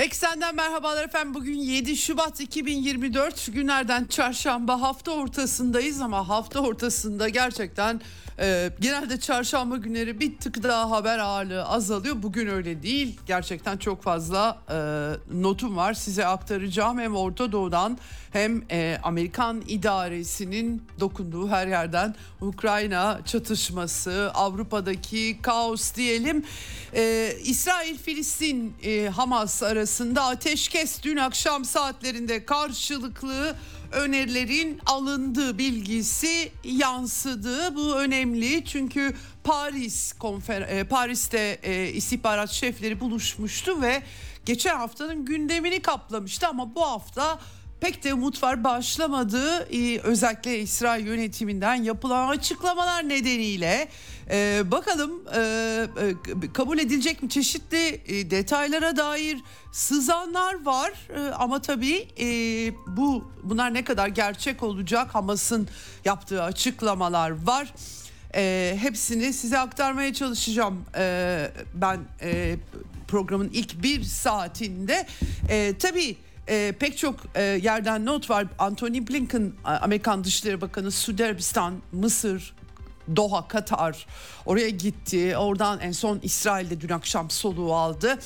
Eksenden merhabalar efendim. Bugün 7 Şubat 2024 günlerden çarşamba hafta ortasındayız ama hafta ortasında gerçekten e, genelde çarşamba günleri bir tık daha haber ağırlığı azalıyor. Bugün öyle değil. Gerçekten çok fazla e, notum var size aktaracağım hem Orta Doğu'dan hem e, Amerikan idaresinin dokunduğu her yerden Ukrayna çatışması, Avrupa'daki kaos diyelim. E, İsrail-Filistin e, Hamas arasında ateşkes dün akşam saatlerinde karşılıklı önerilerin alındığı bilgisi yansıdı. Bu önemli çünkü Paris konfer e, Paris'te e, istihbarat şefleri buluşmuştu ve geçen haftanın gündemini kaplamıştı ama bu hafta pek de umut var başlamadı. Ee, özellikle İsrail yönetiminden yapılan açıklamalar nedeniyle ee, bakalım e, e, kabul edilecek mi çeşitli e, detaylara dair sızanlar var e, ama tabii e, bu bunlar ne kadar gerçek olacak Hamas'ın yaptığı açıklamalar var. E, hepsini size aktarmaya çalışacağım e, ben e, programın ilk bir saatinde. E, tabii e, pek çok e, yerden not var. Anthony Blinken, Amerikan Dışişleri Bakanı, Suudi Arabistan, Mısır, Doha, Katar oraya gitti. Oradan en son İsrail'de dün akşam soluğu aldı.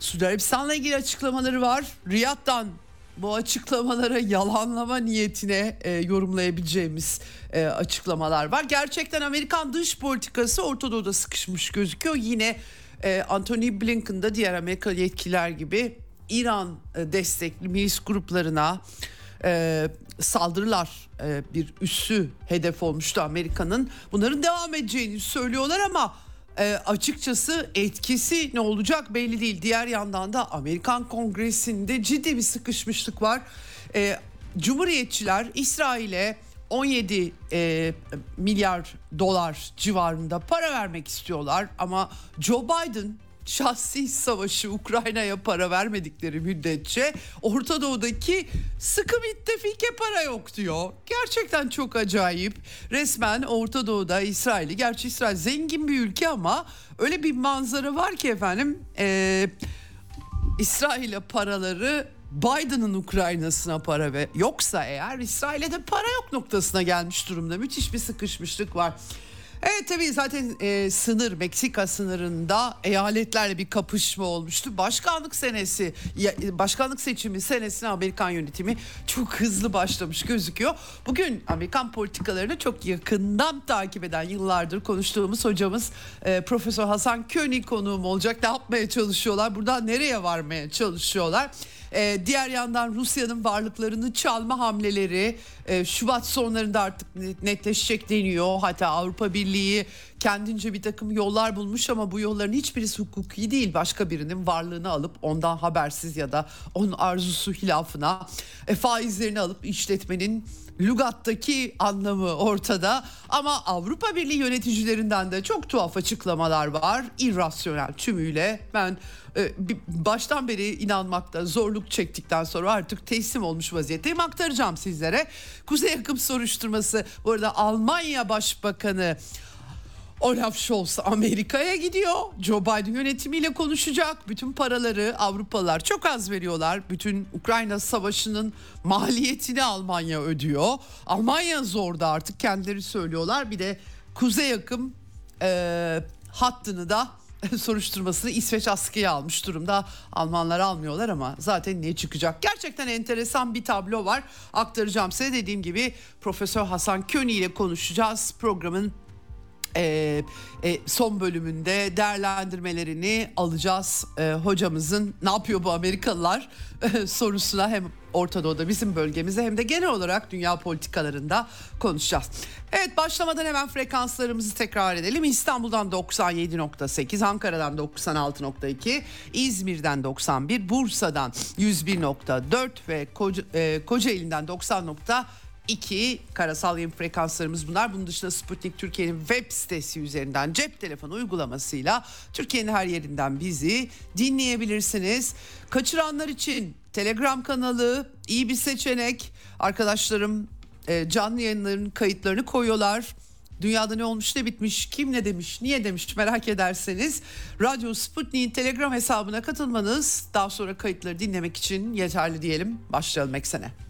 Suudi Arabistan'la ilgili açıklamaları var. Riyad'dan bu açıklamalara yalanlama niyetine e, yorumlayabileceğimiz e, açıklamalar var. Gerçekten Amerikan dış politikası Orta Doğu'da sıkışmış gözüküyor. Yine e, Anthony Blinken'da diğer Amerikalı yetkililer gibi İran e, destekli milis gruplarına e, saldırılar e, bir üssü hedef olmuştu Amerika'nın. Bunların devam edeceğini söylüyorlar ama e, açıkçası etkisi ne olacak belli değil. Diğer yandan da Amerikan Kongresi'nde ciddi bir sıkışmışlık var. E, Cumhuriyetçiler İsrail'e 17 e, milyar dolar civarında para vermek istiyorlar ama Joe Biden şahsi savaşı Ukrayna'ya para vermedikleri müddetçe Orta Doğu'daki sıkı müttefike para yok diyor. Gerçekten çok acayip. Resmen Orta Doğu'da İsrail'i, gerçi İsrail zengin bir ülke ama öyle bir manzara var ki efendim e, İsrail'e paraları Biden'ın Ukrayna'sına para ve yoksa eğer İsrail'e de para yok noktasına gelmiş durumda. Müthiş bir sıkışmışlık var. Evet tabii zaten e, sınır Meksika sınırında eyaletlerle bir kapışma olmuştu. Başkanlık senesi, ya, başkanlık seçimi senesine Amerikan yönetimi çok hızlı başlamış gözüküyor. Bugün Amerikan politikalarını çok yakından takip eden yıllardır konuştuğumuz hocamız e, Profesör Hasan König konuğum olacak. Ne yapmaya çalışıyorlar? Buradan nereye varmaya çalışıyorlar? Ee, diğer yandan Rusya'nın varlıklarını çalma hamleleri e, Şubat sonlarında artık netleşecek deniyor. Hatta Avrupa Birliği kendince bir takım yollar bulmuş ama bu yolların hiçbirisi hukuki değil. Başka birinin varlığını alıp ondan habersiz ya da onun arzusu hilafına e, faizlerini alıp işletmenin lügattaki anlamı ortada ama Avrupa Birliği yöneticilerinden de çok tuhaf açıklamalar var. İrrasyonel tümüyle ben e, baştan beri inanmakta zorluk çektikten sonra artık teslim olmuş vaziyetteyim aktaracağım sizlere. Kuzey Akım soruşturması bu arada Almanya Başbakanı Olaf Scholz Amerika'ya gidiyor. Joe Biden yönetimiyle konuşacak. Bütün paraları Avrupalılar çok az veriyorlar. Bütün Ukrayna savaşının maliyetini Almanya ödüyor. Almanya zorda artık kendileri söylüyorlar. Bir de Kuzey Akım e, hattını da soruşturmasını İsveç askıya almış durumda. Almanlar almıyorlar ama zaten ne çıkacak? Gerçekten enteresan bir tablo var. Aktaracağım size dediğim gibi Profesör Hasan Köni ile konuşacağız. Programın e, e, son bölümünde değerlendirmelerini alacağız. E, hocamızın ne yapıyor bu Amerikalılar sorusuna hem Orta Doğu'da bizim bölgemizde hem de genel olarak dünya politikalarında konuşacağız. Evet başlamadan hemen frekanslarımızı tekrar edelim. İstanbul'dan 97.8, Ankara'dan 96.2, İzmir'den 91, Bursa'dan 101.4 ve Koca, e, Kocaeli'nden 90. 2 karasal yayın frekanslarımız bunlar. Bunun dışında Sputnik Türkiye'nin web sitesi üzerinden cep telefonu uygulamasıyla Türkiye'nin her yerinden bizi dinleyebilirsiniz. Kaçıranlar için Telegram kanalı iyi bir seçenek. Arkadaşlarım e, canlı yayınların kayıtlarını koyuyorlar. Dünyada ne olmuş ne bitmiş kim ne demiş niye demiş merak ederseniz Radyo Sputnik'in Telegram hesabına katılmanız daha sonra kayıtları dinlemek için yeterli diyelim. Başlayalım eksene.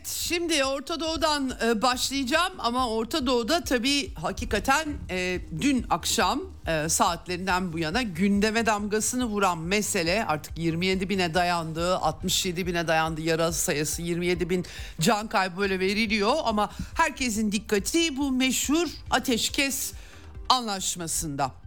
Evet şimdi Orta Doğu'dan e, başlayacağım ama Orta Doğu'da tabii hakikaten e, dün akşam e, saatlerinden bu yana gündeme damgasını vuran mesele artık 27 bine dayandı 67 bine dayandı yara sayısı 27 bin can kaybı böyle veriliyor ama herkesin dikkati bu meşhur ateşkes anlaşmasında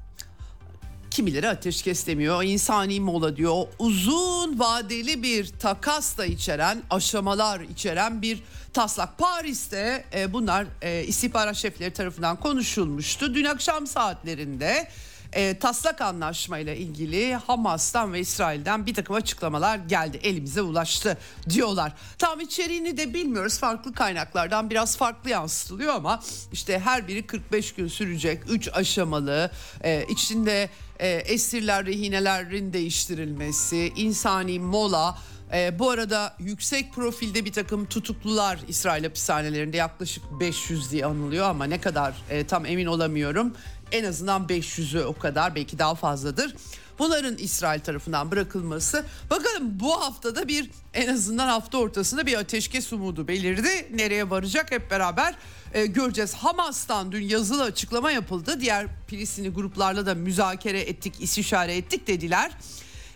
kimileri ateşkes demiyor, insani mola diyor. Uzun vadeli bir takas da içeren, aşamalar içeren bir taslak. Paris'te e, bunlar e, istihbarat şefleri tarafından konuşulmuştu. Dün akşam saatlerinde e, taslak anlaşmayla ilgili Hamas'tan ve İsrail'den bir takım açıklamalar geldi elimize ulaştı diyorlar. Tam içeriğini de bilmiyoruz farklı kaynaklardan biraz farklı yansıtılıyor ama işte her biri 45 gün sürecek 3 aşamalı e, içinde e, esirler rehinelerin değiştirilmesi insani mola ee, bu arada yüksek profilde bir takım tutuklular İsrail hapishanelerinde yaklaşık 500 diye anılıyor ama ne kadar e, tam emin olamıyorum. En azından 500'ü o kadar belki daha fazladır. Bunların İsrail tarafından bırakılması. Bakalım bu haftada bir en azından hafta ortasında bir ateşkes umudu belirdi. Nereye varacak hep beraber e, göreceğiz. Hamas'tan dün yazılı açıklama yapıldı. Diğer Filistinli gruplarla da müzakere ettik, istişare ettik dediler.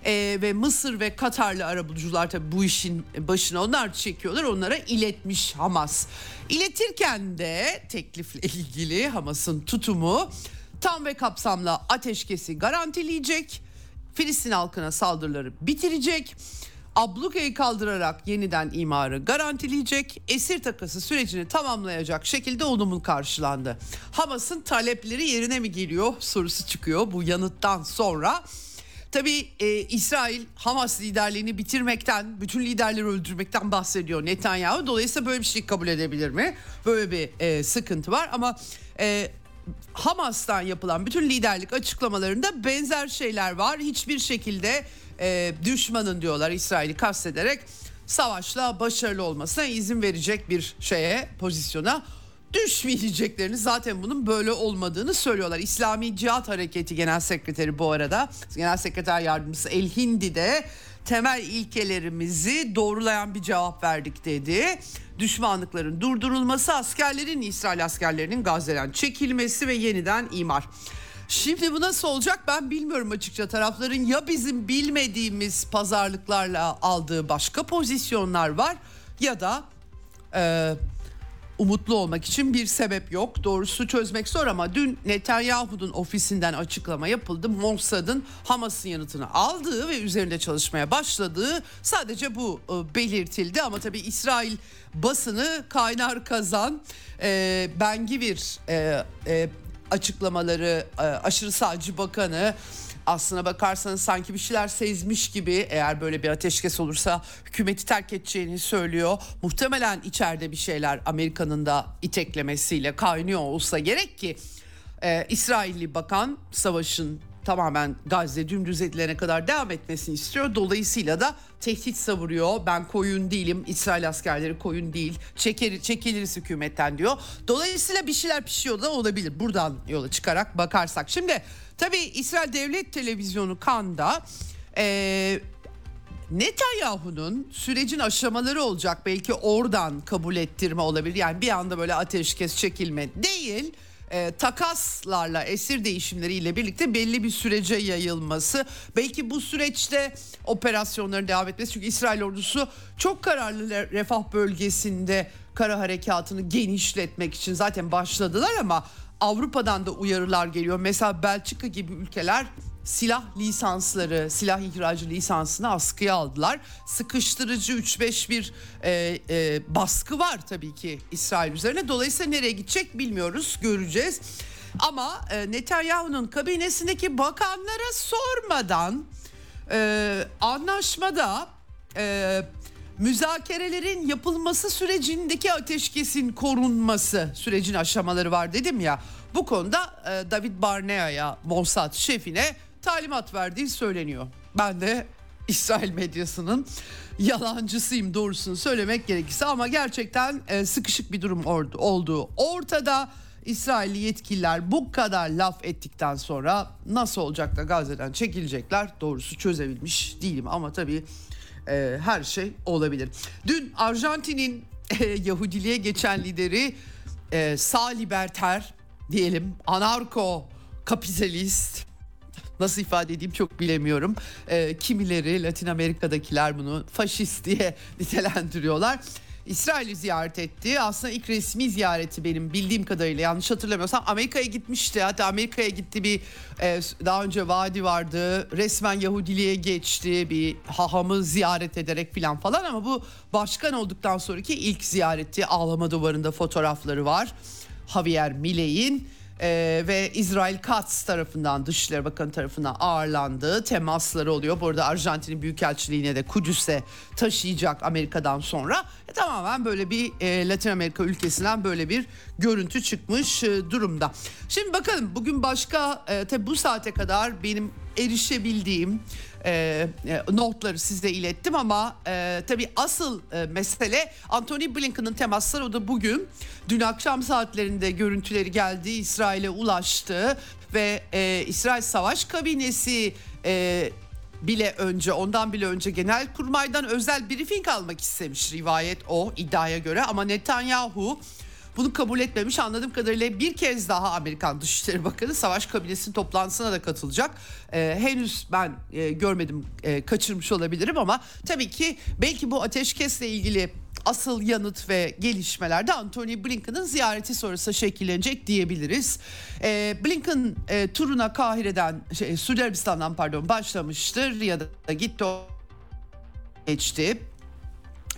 Ee, ve Mısır ve Katarlı arabulucular tabii bu işin başına onlar çekiyorlar onlara iletmiş Hamas. İletirken de teklifle ilgili Hamas'ın tutumu tam ve kapsamlı ateşkesi garantileyecek. Filistin halkına saldırıları bitirecek. Ablukayı kaldırarak yeniden imarı garantileyecek, esir takası sürecini tamamlayacak şekilde olumlu karşılandı. Hamas'ın talepleri yerine mi geliyor sorusu çıkıyor bu yanıttan sonra. Tabii e, İsrail Hamas liderliğini bitirmekten, bütün liderleri öldürmekten bahsediyor Netanyahu. Dolayısıyla böyle bir şey kabul edebilir mi? Böyle bir e, sıkıntı var ama e, Hamas'tan yapılan bütün liderlik açıklamalarında benzer şeyler var. Hiçbir şekilde e, düşmanın diyorlar İsrail'i kastederek savaşla başarılı olmasına izin verecek bir şeye, pozisyona düşmeyeceklerini zaten bunun böyle olmadığını söylüyorlar. İslami Cihat Hareketi Genel Sekreteri bu arada Genel Sekreter Yardımcısı El Hindi de temel ilkelerimizi doğrulayan bir cevap verdik dedi. Düşmanlıkların durdurulması, askerlerin İsrail askerlerinin Gazze'den çekilmesi ve yeniden imar. Şimdi bu nasıl olacak ben bilmiyorum açıkça tarafların ya bizim bilmediğimiz pazarlıklarla aldığı başka pozisyonlar var ya da e, umutlu olmak için bir sebep yok. Doğrusu çözmek zor ama dün Netanyahu'nun ofisinden açıklama yapıldı. Mossad'ın Hamas'ın yanıtını aldığı ve üzerinde çalışmaya başladığı sadece bu e, belirtildi. Ama tabii İsrail basını kaynar kazan e, Ben Givir e, e, açıklamaları e, aşırı sağcı bakanı aslına bakarsanız sanki bir şeyler sezmiş gibi eğer böyle bir ateşkes olursa hükümeti terk edeceğini söylüyor. Muhtemelen içeride bir şeyler Amerika'nın da iteklemesiyle kaynıyor olsa gerek ki e, İsrailli bakan savaşın tamamen Gazze dümdüz edilene kadar devam etmesini istiyor. Dolayısıyla da tehdit savuruyor. Ben koyun değilim. İsrail askerleri koyun değil. Çeker, çekiliriz hükümetten diyor. Dolayısıyla bir şeyler pişiyor da olabilir. Buradan yola çıkarak bakarsak. Şimdi tabii İsrail Devlet Televizyonu Kanda e, Netanyahu'nun sürecin aşamaları olacak. Belki oradan kabul ettirme olabilir. Yani bir anda böyle ateşkes çekilme değil e, takaslarla esir değişimleriyle birlikte belli bir sürece yayılması belki bu süreçte operasyonların devam etmesi çünkü İsrail ordusu çok kararlı refah bölgesinde kara harekatını genişletmek için zaten başladılar ama Avrupa'dan da uyarılar geliyor. Mesela Belçika gibi ülkeler silah lisansları, silah ihracı lisansını askıya aldılar. Sıkıştırıcı 3-5 bir e, e, baskı var tabii ki İsrail üzerine. Dolayısıyla nereye gidecek bilmiyoruz, göreceğiz. Ama e, Netanyahu'nun kabinesindeki bakanlara sormadan e, anlaşmada e, müzakerelerin yapılması sürecindeki ateşkesin korunması sürecin aşamaları var dedim ya. Bu konuda e, David Barnea'ya Mossad şefine talimat verdiği söyleniyor. Ben de İsrail medyasının yalancısıyım doğrusunu söylemek gerekirse ama gerçekten e, sıkışık bir durum olduğu ortada. İsrailli yetkililer bu kadar laf ettikten sonra nasıl olacak da Gazze'den çekilecekler doğrusu çözebilmiş değilim ama tabii e, her şey olabilir. Dün Arjantin'in e, Yahudiliğe geçen lideri e, sağ liberter diyelim anarko kapitalist nasıl ifade edeyim çok bilemiyorum. E, kimileri Latin Amerika'dakiler bunu faşist diye nitelendiriyorlar. İsrail'i ziyaret etti. Aslında ilk resmi ziyareti benim bildiğim kadarıyla yanlış hatırlamıyorsam Amerika'ya gitmişti. Hatta Amerika'ya gitti bir e, daha önce vaadi vardı. Resmen Yahudiliğe geçti. Bir hahamı ziyaret ederek filan falan ama bu başkan olduktan sonraki ilk ziyareti ağlama duvarında fotoğrafları var. Javier Milei'in ee, ve İsrail Katz tarafından Dışişleri Bakanı tarafından ağırlandığı temasları oluyor. Bu arada Arjantin'in Büyükelçiliğine de Kudüs'e taşıyacak Amerika'dan sonra. E, tamamen böyle bir e, Latin Amerika ülkesinden böyle bir görüntü çıkmış e, durumda. Şimdi bakalım bugün başka e, tabi bu saate kadar benim erişebildiğim e, e, notları size ilettim ama e, tabii asıl e, mesele Anthony Blinken'ın temasları. O da bugün dün akşam saatlerinde görüntüleri geldi İsrail'e ulaştı ve e, İsrail Savaş Kabinesi e, bile önce ondan bile önce genel kurmaydan özel briefing almak istemiş rivayet o iddiaya göre. Ama Netanyahu bunu kabul etmemiş anladığım kadarıyla bir kez daha Amerikan Dışişleri Bakanı Savaş Kabinesi'nin toplantısına da katılacak. Ee, henüz ben e, görmedim e, kaçırmış olabilirim ama tabii ki belki bu ateşkesle ilgili asıl yanıt ve gelişmeler de Anthony Blinken'ın ziyareti sonrası şekillenecek diyebiliriz. E, Blinken e, turuna Kahire'den, şey, Suudi Arabistan'dan pardon başlamıştır ya da gitti geçti.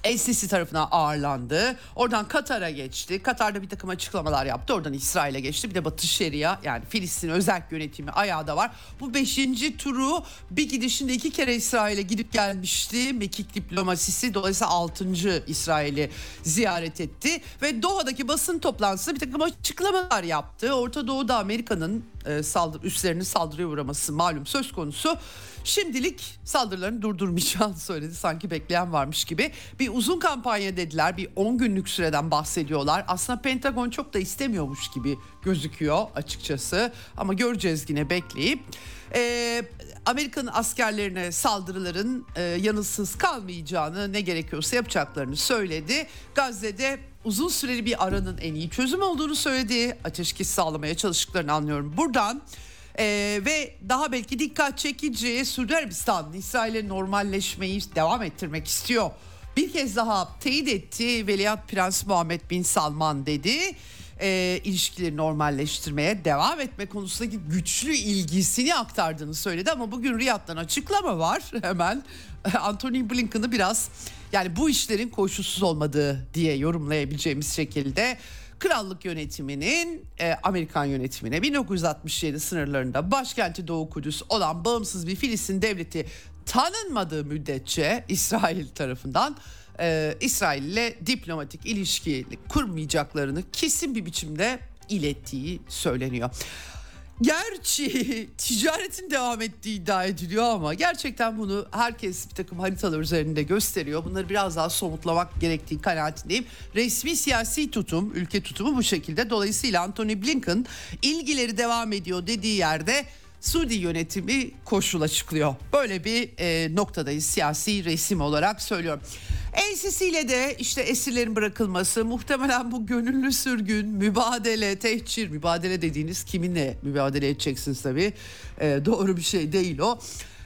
El-Sisi tarafına ağırlandı. Oradan Katar'a geçti. Katar'da bir takım açıklamalar yaptı. Oradan İsrail'e geçti. Bir de Batı Şeria yani Filistin özel yönetimi ayağı da var. Bu beşinci turu bir gidişinde iki kere İsrail'e gidip gelmişti. Mekik diplomasisi dolayısıyla altıncı İsrail'i ziyaret etti. Ve Doha'daki basın toplantısında bir takım açıklamalar yaptı. Orta Doğu'da Amerika'nın e, saldır, üslerinin saldırıya uğraması malum söz konusu. Şimdilik saldırılarını durdurmayacağını söyledi. Sanki bekleyen varmış gibi. Bir uzun kampanya dediler. Bir 10 günlük süreden bahsediyorlar. Aslında Pentagon çok da istemiyormuş gibi gözüküyor açıkçası. Ama göreceğiz yine bekleyip. Ee, Amerikan askerlerine saldırıların e, yanılsız kalmayacağını ne gerekiyorsa yapacaklarını söyledi. Gazze'de uzun süreli bir aranın en iyi çözüm olduğunu söyledi. Ateşkes sağlamaya çalıştıklarını anlıyorum buradan. Ee, ve daha belki dikkat çekici Suudi Arabistan İsrail'e normalleşmeyi devam ettirmek istiyor. Bir kez daha teyit etti Veliaht Prens Muhammed Bin Salman dedi. E, ilişkileri normalleştirmeye devam etme konusundaki güçlü ilgisini aktardığını söyledi ama bugün Riyad'dan açıklama var hemen Anthony Blinken'ı biraz yani bu işlerin koşulsuz olmadığı diye yorumlayabileceğimiz şekilde krallık yönetiminin e, Amerikan yönetimine 1967 sınırlarında başkenti Doğu Kudüs olan bağımsız bir Filistin devleti tanınmadığı müddetçe İsrail tarafından e, İsrail ile diplomatik ilişki kurmayacaklarını kesin bir biçimde ilettiği söyleniyor. Gerçi ticaretin devam ettiği iddia ediliyor ama gerçekten bunu herkes bir takım haritalar üzerinde gösteriyor. Bunları biraz daha somutlamak gerektiği kanaatindeyim. Resmi siyasi tutum, ülke tutumu bu şekilde. Dolayısıyla Anthony Blinken ilgileri devam ediyor dediği yerde Suudi yönetimi koşul açıklıyor. Böyle bir e, noktadayız siyasi resim olarak söylüyorum. NCC ile de işte esirlerin bırakılması muhtemelen bu gönüllü sürgün, mübadele, tehcir, mübadele dediğiniz kiminle mübadele edeceksiniz tabii. E, doğru bir şey değil o.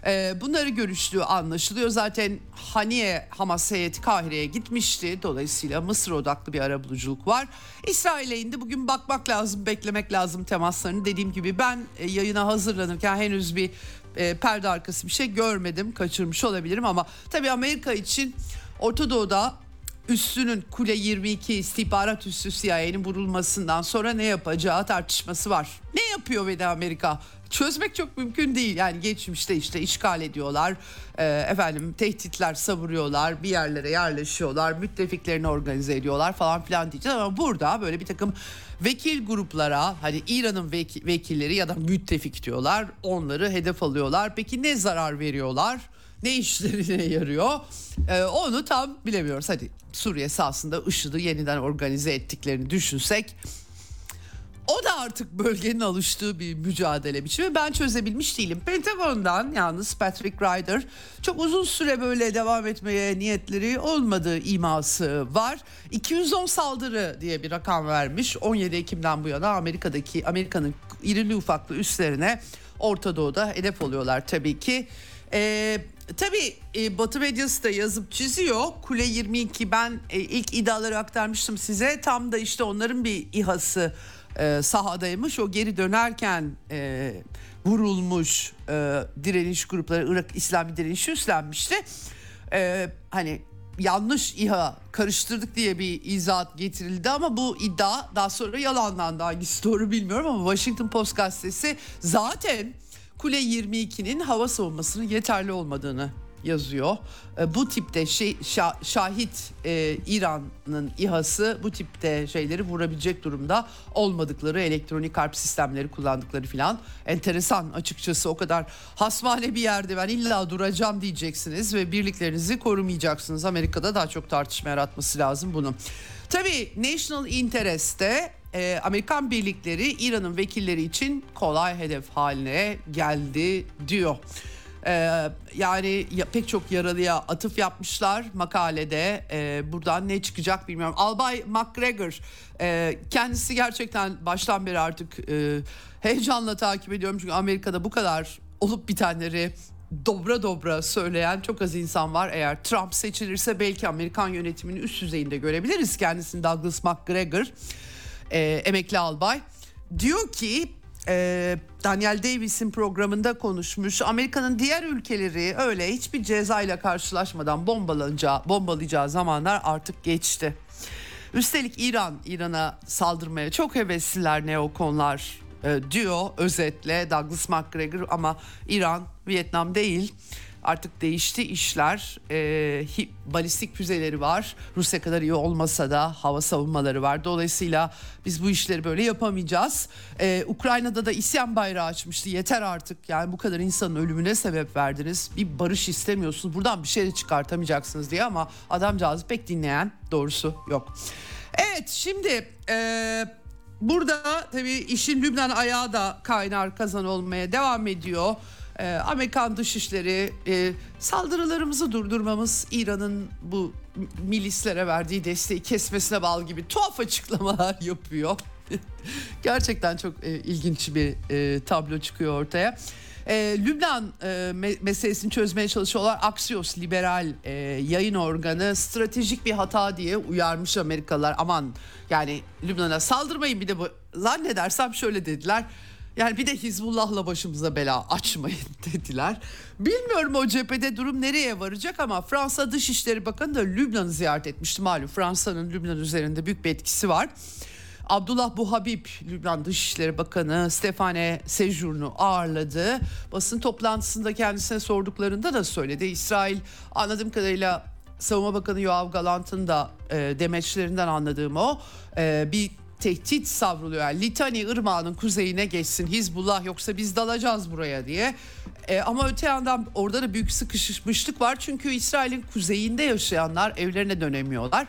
E, bunları görüştüğü anlaşılıyor. Zaten Haniye Hamas heyeti Kahire'ye gitmişti. Dolayısıyla Mısır odaklı bir arabuluculuk var. İsrail'e indi. Bugün bakmak lazım, beklemek lazım temaslarını. Dediğim gibi ben e, yayına hazırlanırken henüz bir e, perde arkası bir şey görmedim. Kaçırmış olabilirim ama tabii Amerika için Orta Doğu'da üssünün Kule 22 istihbarat üssü CIA'nin vurulmasından sonra ne yapacağı tartışması var. Ne yapıyor ve de Amerika? Çözmek çok mümkün değil. Yani geçmişte işte işgal ediyorlar, e, efendim tehditler savuruyorlar, bir yerlere yerleşiyorlar, müttefiklerini organize ediyorlar falan filan diyeceğiz. Ama burada böyle bir takım vekil gruplara hani İran'ın vek- vekilleri ya da müttefik diyorlar onları hedef alıyorlar. Peki ne zarar veriyorlar? ne işlerine yarıyor ee, onu tam bilemiyoruz. Hadi Suriye sahasında IŞİD'i yeniden organize ettiklerini düşünsek o da artık bölgenin alıştığı bir mücadele biçimi. Ben çözebilmiş değilim. Pentagon'dan yalnız Patrick Ryder çok uzun süre böyle devam etmeye niyetleri olmadığı iması var. 210 saldırı diye bir rakam vermiş. 17 Ekim'den bu yana Amerika'daki Amerika'nın irili ufaklı üslerine Orta Doğu'da hedef oluyorlar tabii ki. Ee, tabii e, Batı medyası da yazıp çiziyor. Kule 22 ben e, ilk iddiaları aktarmıştım size. Tam da işte onların bir İHA'sı e, sahadaymış. O geri dönerken e, vurulmuş e, direniş grupları Irak İslami direnişi üstlenmişti. E, hani yanlış İHA karıştırdık diye bir izahat getirildi ama bu iddia daha sonra yalanlandı. Hangisi doğru bilmiyorum ama Washington Post gazetesi zaten Kule 22'nin hava savunmasının yeterli olmadığını yazıyor. E, bu tipte şey, şahit e, İran'ın İHA'sı bu tipte şeyleri vurabilecek durumda olmadıkları elektronik harp sistemleri kullandıkları filan enteresan açıkçası o kadar hasmane bir yerde ben illa duracağım diyeceksiniz ve birliklerinizi korumayacaksınız. Amerika'da daha çok tartışma yaratması lazım bunu. Tabii National Interest'te e, Amerikan birlikleri İran'ın vekilleri için kolay hedef haline geldi diyor. Ee, yani ya, pek çok yaralıya atıf yapmışlar makalede. Ee, buradan ne çıkacak bilmiyorum. Albay McGregor e, kendisi gerçekten baştan beri artık e, heyecanla takip ediyorum. Çünkü Amerika'da bu kadar olup bitenleri dobra dobra söyleyen çok az insan var. Eğer Trump seçilirse belki Amerikan yönetiminin üst düzeyinde görebiliriz. Kendisini Douglas McGregor e, emekli albay. Diyor ki e, Daniel Davis'in programında konuşmuş. Amerika'nın diğer ülkeleri öyle hiçbir cezayla karşılaşmadan bombalanacağı, bombalayacağı zamanlar artık geçti. Üstelik İran, İran'a saldırmaya çok hevesliler neokonlar e, diyor özetle Douglas McGregor ama İran, Vietnam değil artık değişti işler. E, balistik füzeleri var. Rusya kadar iyi olmasa da hava savunmaları var. Dolayısıyla biz bu işleri böyle yapamayacağız. E, Ukrayna'da da isyan bayrağı açmıştı. Yeter artık yani bu kadar insanın ölümüne sebep verdiniz. Bir barış istemiyorsunuz. Buradan bir şey de çıkartamayacaksınız diye ama adamcağız pek dinleyen doğrusu yok. Evet şimdi... E, Burada tabii işin Lübnan ayağı da kaynar kazan olmaya devam ediyor. Ee, Amerikan Dışişleri e, saldırılarımızı durdurmamız İran'ın bu milislere verdiği desteği kesmesine bağlı gibi tuhaf açıklamalar yapıyor. Gerçekten çok e, ilginç bir e, tablo çıkıyor ortaya. E, Lübnan e, me- meselesini çözmeye çalışıyorlar. Axios liberal e, yayın organı stratejik bir hata diye uyarmış Amerikalılar. Aman yani Lübnan'a saldırmayın bir de bu zannedersem şöyle dediler. Yani bir de Hizbullah'la başımıza bela açmayın dediler. Bilmiyorum o cephede durum nereye varacak ama Fransa Dışişleri Bakanı da Lübnan'ı ziyaret etmişti. Malum Fransa'nın Lübnan üzerinde büyük bir etkisi var. Abdullah Buhabib Lübnan Dışişleri Bakanı Stefane Sejur'unu ağırladı. Basın toplantısında kendisine sorduklarında da söyledi. İsrail anladığım kadarıyla Savunma Bakanı Yoav Galant'ın da e, demeçlerinden anladığım o e, bir tehdit savruluyor. Yani Litani Irmağı'nın kuzeyine geçsin Hizbullah yoksa biz dalacağız buraya diye. E, ama öte yandan orada da büyük sıkışmışlık var. Çünkü İsrail'in kuzeyinde yaşayanlar evlerine dönemiyorlar.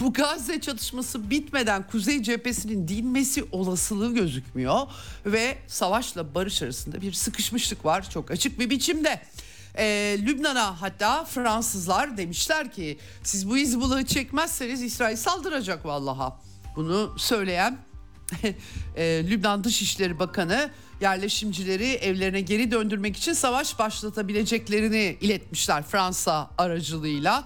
Bu Gazze çatışması bitmeden Kuzey cephesinin dinmesi olasılığı gözükmüyor. Ve savaşla barış arasında bir sıkışmışlık var çok açık bir biçimde. Ee, Lübnan'a hatta Fransızlar demişler ki siz bu Hizbullah'ı çekmezseniz İsrail saldıracak vallaha. Bunu söyleyen e, Lübnan Dışişleri Bakanı yerleşimcileri evlerine geri döndürmek için savaş başlatabileceklerini iletmişler Fransa aracılığıyla.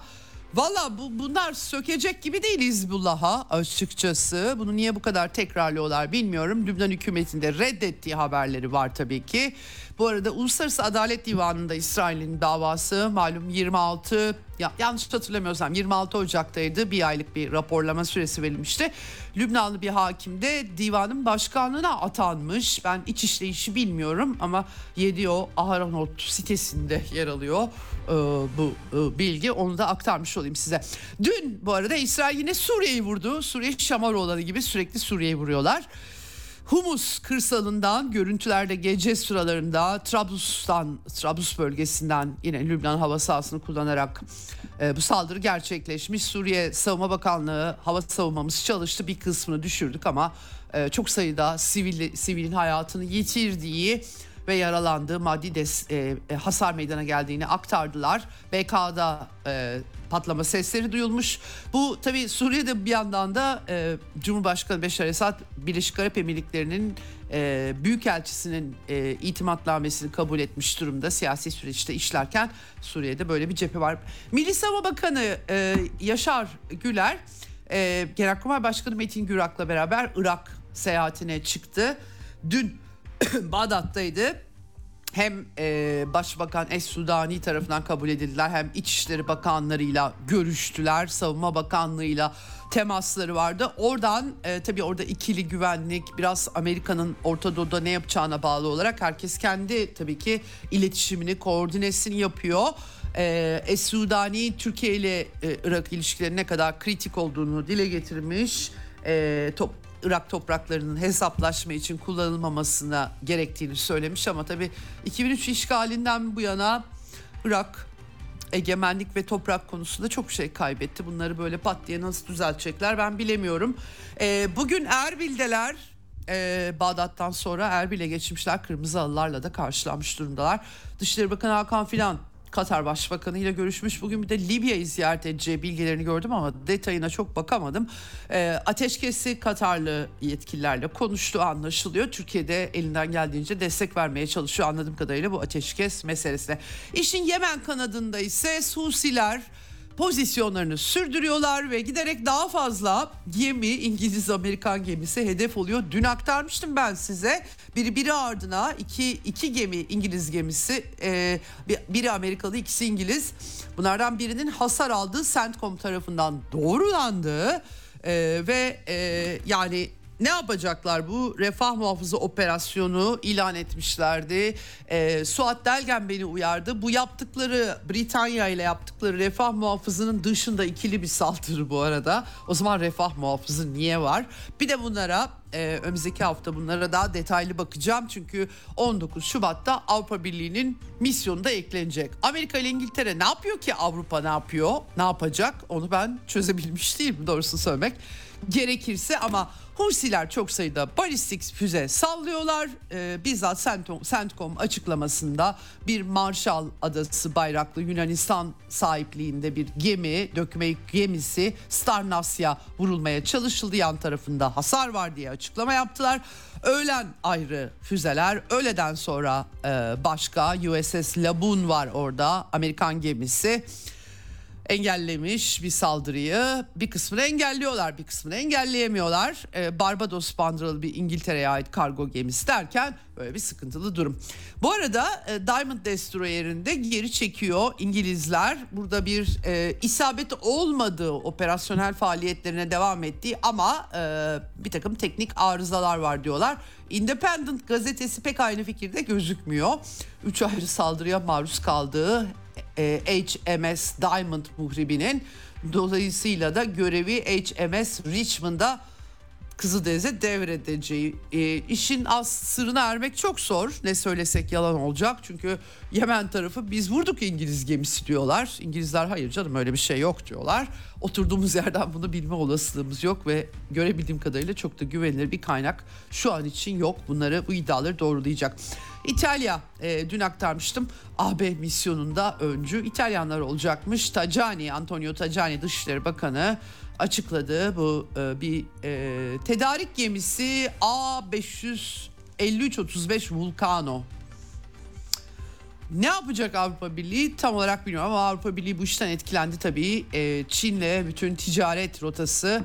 Valla bu, bunlar sökecek gibi değil Hizbullah'a açıkçası. Bunu niye bu kadar tekrarlıyorlar bilmiyorum. Lübnan hükümetinde reddettiği haberleri var tabii ki. Bu arada Uluslararası Adalet Divanı'nda İsrail'in davası malum 26 ya, yanlış hatırlamıyorsam 26 Ocak'taydı bir aylık bir raporlama süresi verilmişti. Lübnanlı bir hakim de divanın başkanlığına atanmış. Ben iç işleyişi bilmiyorum ama Yedio Aharonot sitesinde yer alıyor e, bu e, bilgi. Onu da aktarmış olayım size. Dün bu arada İsrail yine Suriye'yi vurdu. Suriye Şamaroğlanı gibi sürekli Suriye'yi vuruyorlar. Humus kırsalından görüntülerde gece sıralarında Trablus'tan Trablus bölgesinden yine Lübnan hava sahasını kullanarak e, bu saldırı gerçekleşmiş. Suriye Savunma Bakanlığı hava savunmamız çalıştı bir kısmını düşürdük ama e, çok sayıda sivil sivilin hayatını yitirdiği ve yaralandığı maddi des, e, e, hasar meydana geldiğini aktardılar. BK'da e, patlama sesleri duyulmuş. Bu tabii Suriye'de bir yandan da e, Cumhurbaşkanı Beşar Esad Birleşik Arap Emirlikleri'nin e, Büyükelçisinin e, itimatnamesini kabul etmiş durumda siyasi süreçte işlerken Suriye'de böyle bir cephe var. Milli Savunma Bakanı e, Yaşar Güler e, Genelkurmay Başkanı Metin Gürak'la beraber Irak seyahatine çıktı. Dün Bağdat'taydı. Hem e, Başbakan Es Sudani tarafından kabul edildiler hem İçişleri Bakanlarıyla görüştüler. Savunma Bakanlığıyla temasları vardı. Oradan e, tabii orada ikili güvenlik biraz Amerika'nın Orta Doğu'da ne yapacağına bağlı olarak herkes kendi tabii ki iletişimini, koordinesini yapıyor. E, Es Sudani Türkiye ile e, Irak ilişkileri ne kadar kritik olduğunu dile getirmiş. E, top, Irak topraklarının hesaplaşma için kullanılmamasına gerektiğini söylemiş ama tabii 2003 işgalinden bu yana Irak egemenlik ve toprak konusunda çok şey kaybetti. Bunları böyle pat diye nasıl düzeltecekler ben bilemiyorum. Ee, bugün Erbil'deler e, Bağdat'tan sonra Erbil'e geçmişler. Kırmızı halılarla da karşılanmış durumdalar. Dışişleri Bakanı Hakan Filan Katar Başbakanı ile görüşmüş. Bugün bir de Libya'yı ziyaret edeceği bilgilerini gördüm ama detayına çok bakamadım. E, ateşkesi Katarlı yetkililerle konuştuğu anlaşılıyor. Türkiye'de elinden geldiğince destek vermeye çalışıyor anladığım kadarıyla bu ateşkes meselesine. İşin Yemen kanadında ise Husiler pozisyonlarını sürdürüyorlar ve giderek daha fazla gemi İngiliz Amerikan gemisi hedef oluyor. Dün aktarmıştım ben size. Biri biri ardına iki, iki gemi İngiliz gemisi e, biri Amerikalı ikisi İngiliz. Bunlardan birinin hasar aldığı CENTCOM tarafından doğrulandığı e, ve e, yani ne yapacaklar bu refah muhafızı operasyonu ilan etmişlerdi. E, Suat Delgen beni uyardı. Bu yaptıkları Britanya ile yaptıkları refah muhafızının dışında ikili bir saldırı bu arada. O zaman refah muhafızı niye var? Bir de bunlara e, önümüzdeki hafta bunlara daha detaylı bakacağım. Çünkü 19 Şubat'ta Avrupa Birliği'nin misyonu da eklenecek. Amerika ile İngiltere ne yapıyor ki Avrupa ne yapıyor? Ne yapacak? Onu ben çözebilmiş değilim doğrusunu söylemek gerekirse ama Husiler çok sayıda balistik füze sallıyorlar. Ee, bizzat CENTCOM açıklamasında bir Marshall Adası bayraklı Yunanistan sahipliğinde bir gemi, dökme gemisi Starnasya vurulmaya çalışıldı. Yan tarafında hasar var diye açıklama yaptılar. Öğlen ayrı füzeler, öğleden sonra e, başka USS Laboon var orada Amerikan gemisi engellemiş bir saldırıyı. Bir kısmını engelliyorlar, bir kısmını engelleyemiyorlar. Ee, Barbados bandıralı bir İngiltere'ye ait kargo gemisi derken böyle bir sıkıntılı durum. Bu arada e, Diamond Destroyer'inde geri çekiyor İngilizler. Burada bir e, isabet olmadığı operasyonel faaliyetlerine devam ettiği ama e, bir takım teknik arızalar var diyorlar. Independent gazetesi pek aynı fikirde gözükmüyor. Üç ayrı saldırıya maruz kaldığı e, HMS Diamond muhribinin. Dolayısıyla da görevi HMS Richmond'a Kızıldeniz'e devredeceği. E, işin az sırrına ermek çok zor. Ne söylesek yalan olacak. Çünkü Yemen tarafı biz vurduk İngiliz gemisi diyorlar. İngilizler hayır canım öyle bir şey yok diyorlar. Oturduğumuz yerden bunu bilme olasılığımız yok ve görebildiğim kadarıyla çok da güvenilir bir kaynak şu an için yok. Bunları bu iddiaları doğrulayacak. İtalya e, dün aktarmıştım AB misyonunda öncü İtalyanlar olacakmış. Tajani, Antonio Tajani Dışişleri Bakanı açıkladı. Bu e, bir e, tedarik gemisi A553-35 Vulcano. Ne yapacak Avrupa Birliği tam olarak bilmiyorum ama Avrupa Birliği bu işten etkilendi tabii. E, Çin'le bütün ticaret rotası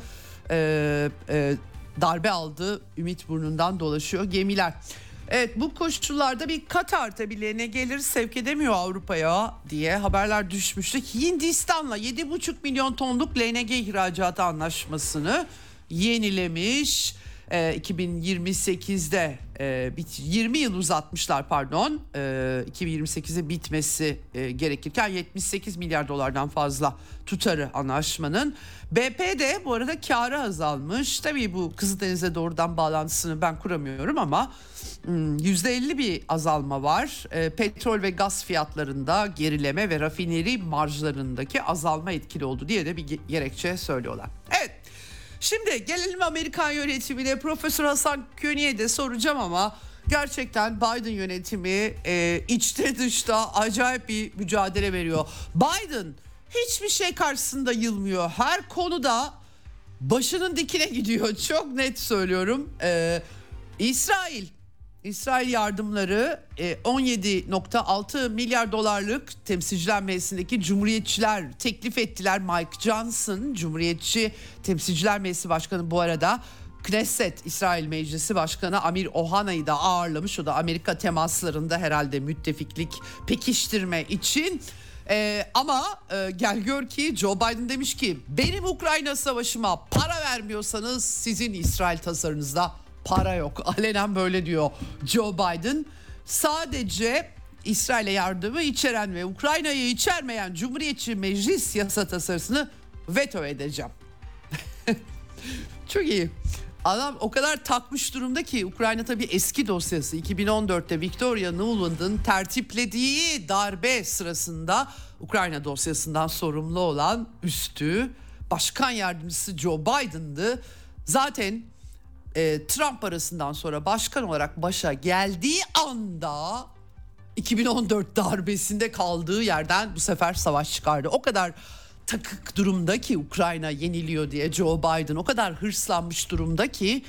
e, e, darbe aldı. Ümit burnundan dolaşıyor gemiler. Evet bu koşullarda bir Katar tabii ne gelir sevk edemiyor Avrupa'ya diye haberler düşmüştü. Hindistan'la 7,5 milyon tonluk LNG ihracatı anlaşmasını yenilemiş. E, 2028'de e, 20 yıl uzatmışlar pardon. E, 2028'e bitmesi e, gerekirken 78 milyar dolardan fazla tutarı anlaşmanın. BP de bu arada karı azalmış. Tabii bu Kızıldeniz'e doğrudan bağlantısını ben kuramıyorum ama %50 hmm, bir azalma var. E, petrol ve gaz fiyatlarında gerileme ve rafineri marjlarındaki azalma etkili oldu diye de bir gerekçe söylüyorlar. Evet Şimdi gelelim Amerikan yönetimine Profesör Hasan Köni'ye de soracağım ama gerçekten Biden yönetimi e, içte dışta acayip bir mücadele veriyor. Biden hiçbir şey karşısında yılmıyor. Her konuda başının dikine gidiyor. Çok net söylüyorum. Ee, İsrail İsrail yardımları 17.6 e, milyar dolarlık temsilciler meclisindeki cumhuriyetçiler teklif ettiler. Mike Johnson Cumhuriyetçi Temsilciler Meclisi Başkanı bu arada Knesset İsrail Meclisi Başkanı Amir Ohana'yı da ağırlamış. O da Amerika temaslarında herhalde müttefiklik pekiştirme için. Ee, ama e, gel gör ki Joe Biden demiş ki benim Ukrayna savaşıma para vermiyorsanız sizin İsrail tasarınızda para yok. Alenen böyle diyor Joe Biden. Sadece İsrail'e yardımı içeren ve Ukrayna'yı içermeyen Cumhuriyetçi Meclis yasa tasarısını veto edeceğim. Çok iyi. Adam o kadar takmış durumda ki Ukrayna tabii eski dosyası 2014'te Victoria Nuland'ın tertiplediği darbe sırasında Ukrayna dosyasından sorumlu olan üstü başkan yardımcısı Joe Biden'dı. Zaten e, Trump arasından sonra başkan olarak başa geldiği anda 2014 darbesinde kaldığı yerden bu sefer savaş çıkardı. O kadar takık durumda ki Ukrayna yeniliyor diye Joe Biden o kadar hırslanmış durumda ki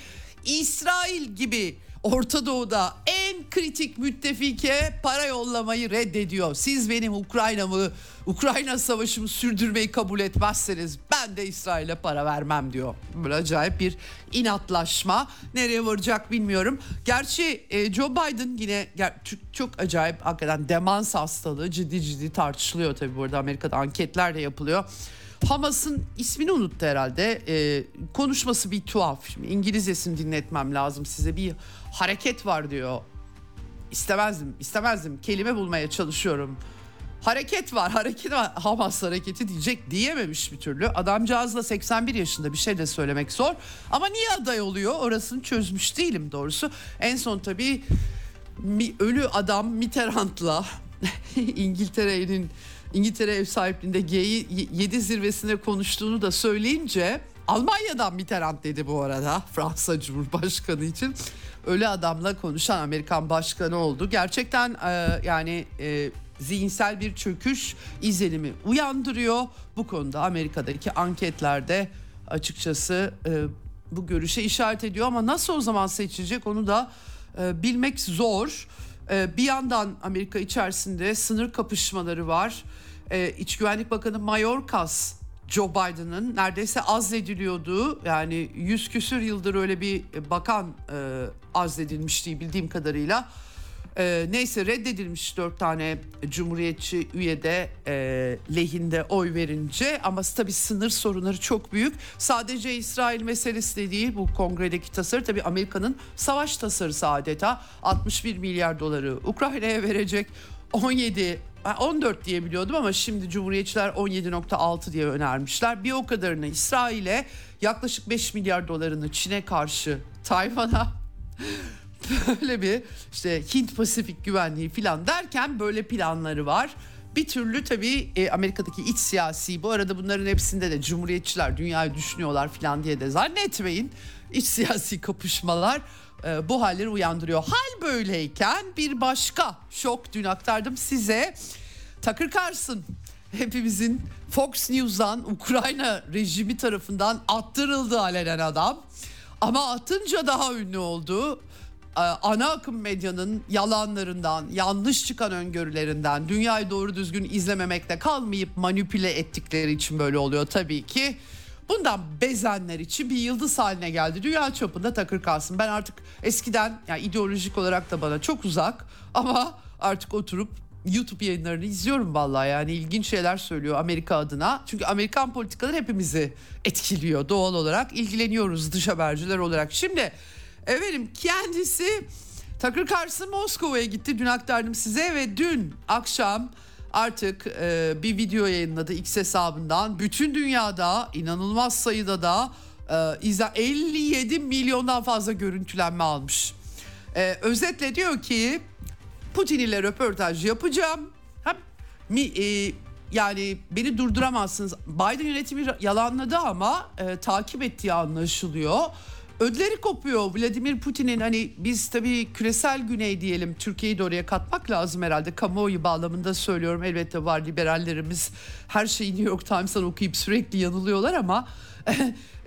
İsrail gibi Orta Doğu'da en kritik müttefike para yollamayı reddediyor. Siz benim Ukrayna'mı, Ukrayna savaşımı sürdürmeyi kabul etmezseniz ben de İsrail'e para vermem diyor. Böyle acayip bir inatlaşma. Nereye varacak bilmiyorum. Gerçi e, Joe Biden yine çok acayip hakikaten demans hastalığı ciddi ciddi tartışılıyor tabii burada Amerika'da anketler de yapılıyor. Hamas'ın ismini unuttu herhalde. Ee, konuşması bir tuhaf. Şimdi İngilizcesini dinletmem lazım size. Bir hareket var diyor. İstemezdim, istemezdim. Kelime bulmaya çalışıyorum. Hareket var, hareket var. Hamas hareketi diyecek diyememiş bir türlü. Adamcağız da 81 yaşında bir şey de söylemek zor. Ama niye aday oluyor? Orasını çözmüş değilim doğrusu. En son tabii ölü adam Mitterrand'la İngiltere'nin İngiltere ev sahipliğinde G7 zirvesinde konuştuğunu da söyleyince Almanya'dan Mitterrand dedi bu arada Fransa Cumhurbaşkanı için. Ölü adamla konuşan Amerikan başkanı oldu. Gerçekten e, yani e, zihinsel bir çöküş izlenimi uyandırıyor. Bu konuda Amerika'daki anketlerde açıkçası e, bu görüşe işaret ediyor ama nasıl o zaman seçilecek onu da e, bilmek zor. E, bir yandan Amerika içerisinde sınır kapışmaları var. E, İç Güvenlik Bakanı Mayorkas Joe Biden'ın neredeyse azlediliyordu. Yani yüz küsür yıldır öyle bir bakan e, azledilmişti bildiğim kadarıyla. E, neyse reddedilmiş dört tane cumhuriyetçi üyede e, lehinde oy verince ama tabii sınır sorunları çok büyük. Sadece İsrail meselesi de değil bu kongredeki tasarı tabii Amerika'nın savaş tasarısı adeta 61 milyar doları Ukrayna'ya verecek. 17 14 diye biliyordum ama şimdi Cumhuriyetçiler 17.6 diye önermişler. Bir o kadarını İsrail'e yaklaşık 5 milyar dolarını Çin'e karşı Tayvan'a böyle bir işte Hint Pasifik güvenliği falan derken böyle planları var. Bir türlü tabii e, Amerika'daki iç siyasi bu arada bunların hepsinde de cumhuriyetçiler dünyayı düşünüyorlar falan diye de zannetmeyin. İç siyasi kapışmalar e, bu halleri uyandırıyor. Hal böyleyken bir başka şok dün aktardım size. Tucker Carlson hepimizin Fox News'dan Ukrayna rejimi tarafından attırıldı alenen adam. Ama atınca daha ünlü oldu. Ee, ana akım medyanın yalanlarından, yanlış çıkan öngörülerinden, dünyayı doğru düzgün izlememekte kalmayıp manipüle ettikleri için böyle oluyor tabii ki. Bundan bezenler için bir yıldız haline geldi. Dünya çapında takır kalsın. Ben artık eskiden yani ideolojik olarak da bana çok uzak ama artık oturup YouTube yayınlarını izliyorum vallahi yani ilginç şeyler söylüyor Amerika adına. Çünkü Amerikan politikaları hepimizi etkiliyor doğal olarak. ilgileniyoruz dış haberciler olarak. Şimdi efendim kendisi Tucker Carlson Moskova'ya gitti. Dün aktardım size ve dün akşam artık e, bir video yayınladı X hesabından. Bütün dünyada inanılmaz sayıda da e, 57 milyondan fazla görüntülenme almış. E, özetle diyor ki Putin ile röportaj yapacağım. Hem mi, e, yani beni durduramazsınız. Biden yönetimi yalanladı ama e, takip ettiği anlaşılıyor. Ödleri kopuyor. Vladimir Putin'in hani biz tabii küresel güney diyelim Türkiye'yi de oraya katmak lazım herhalde. Kamuoyu bağlamında söylüyorum. Elbette var liberallerimiz her şeyi New York Times'tan okuyup sürekli yanılıyorlar ama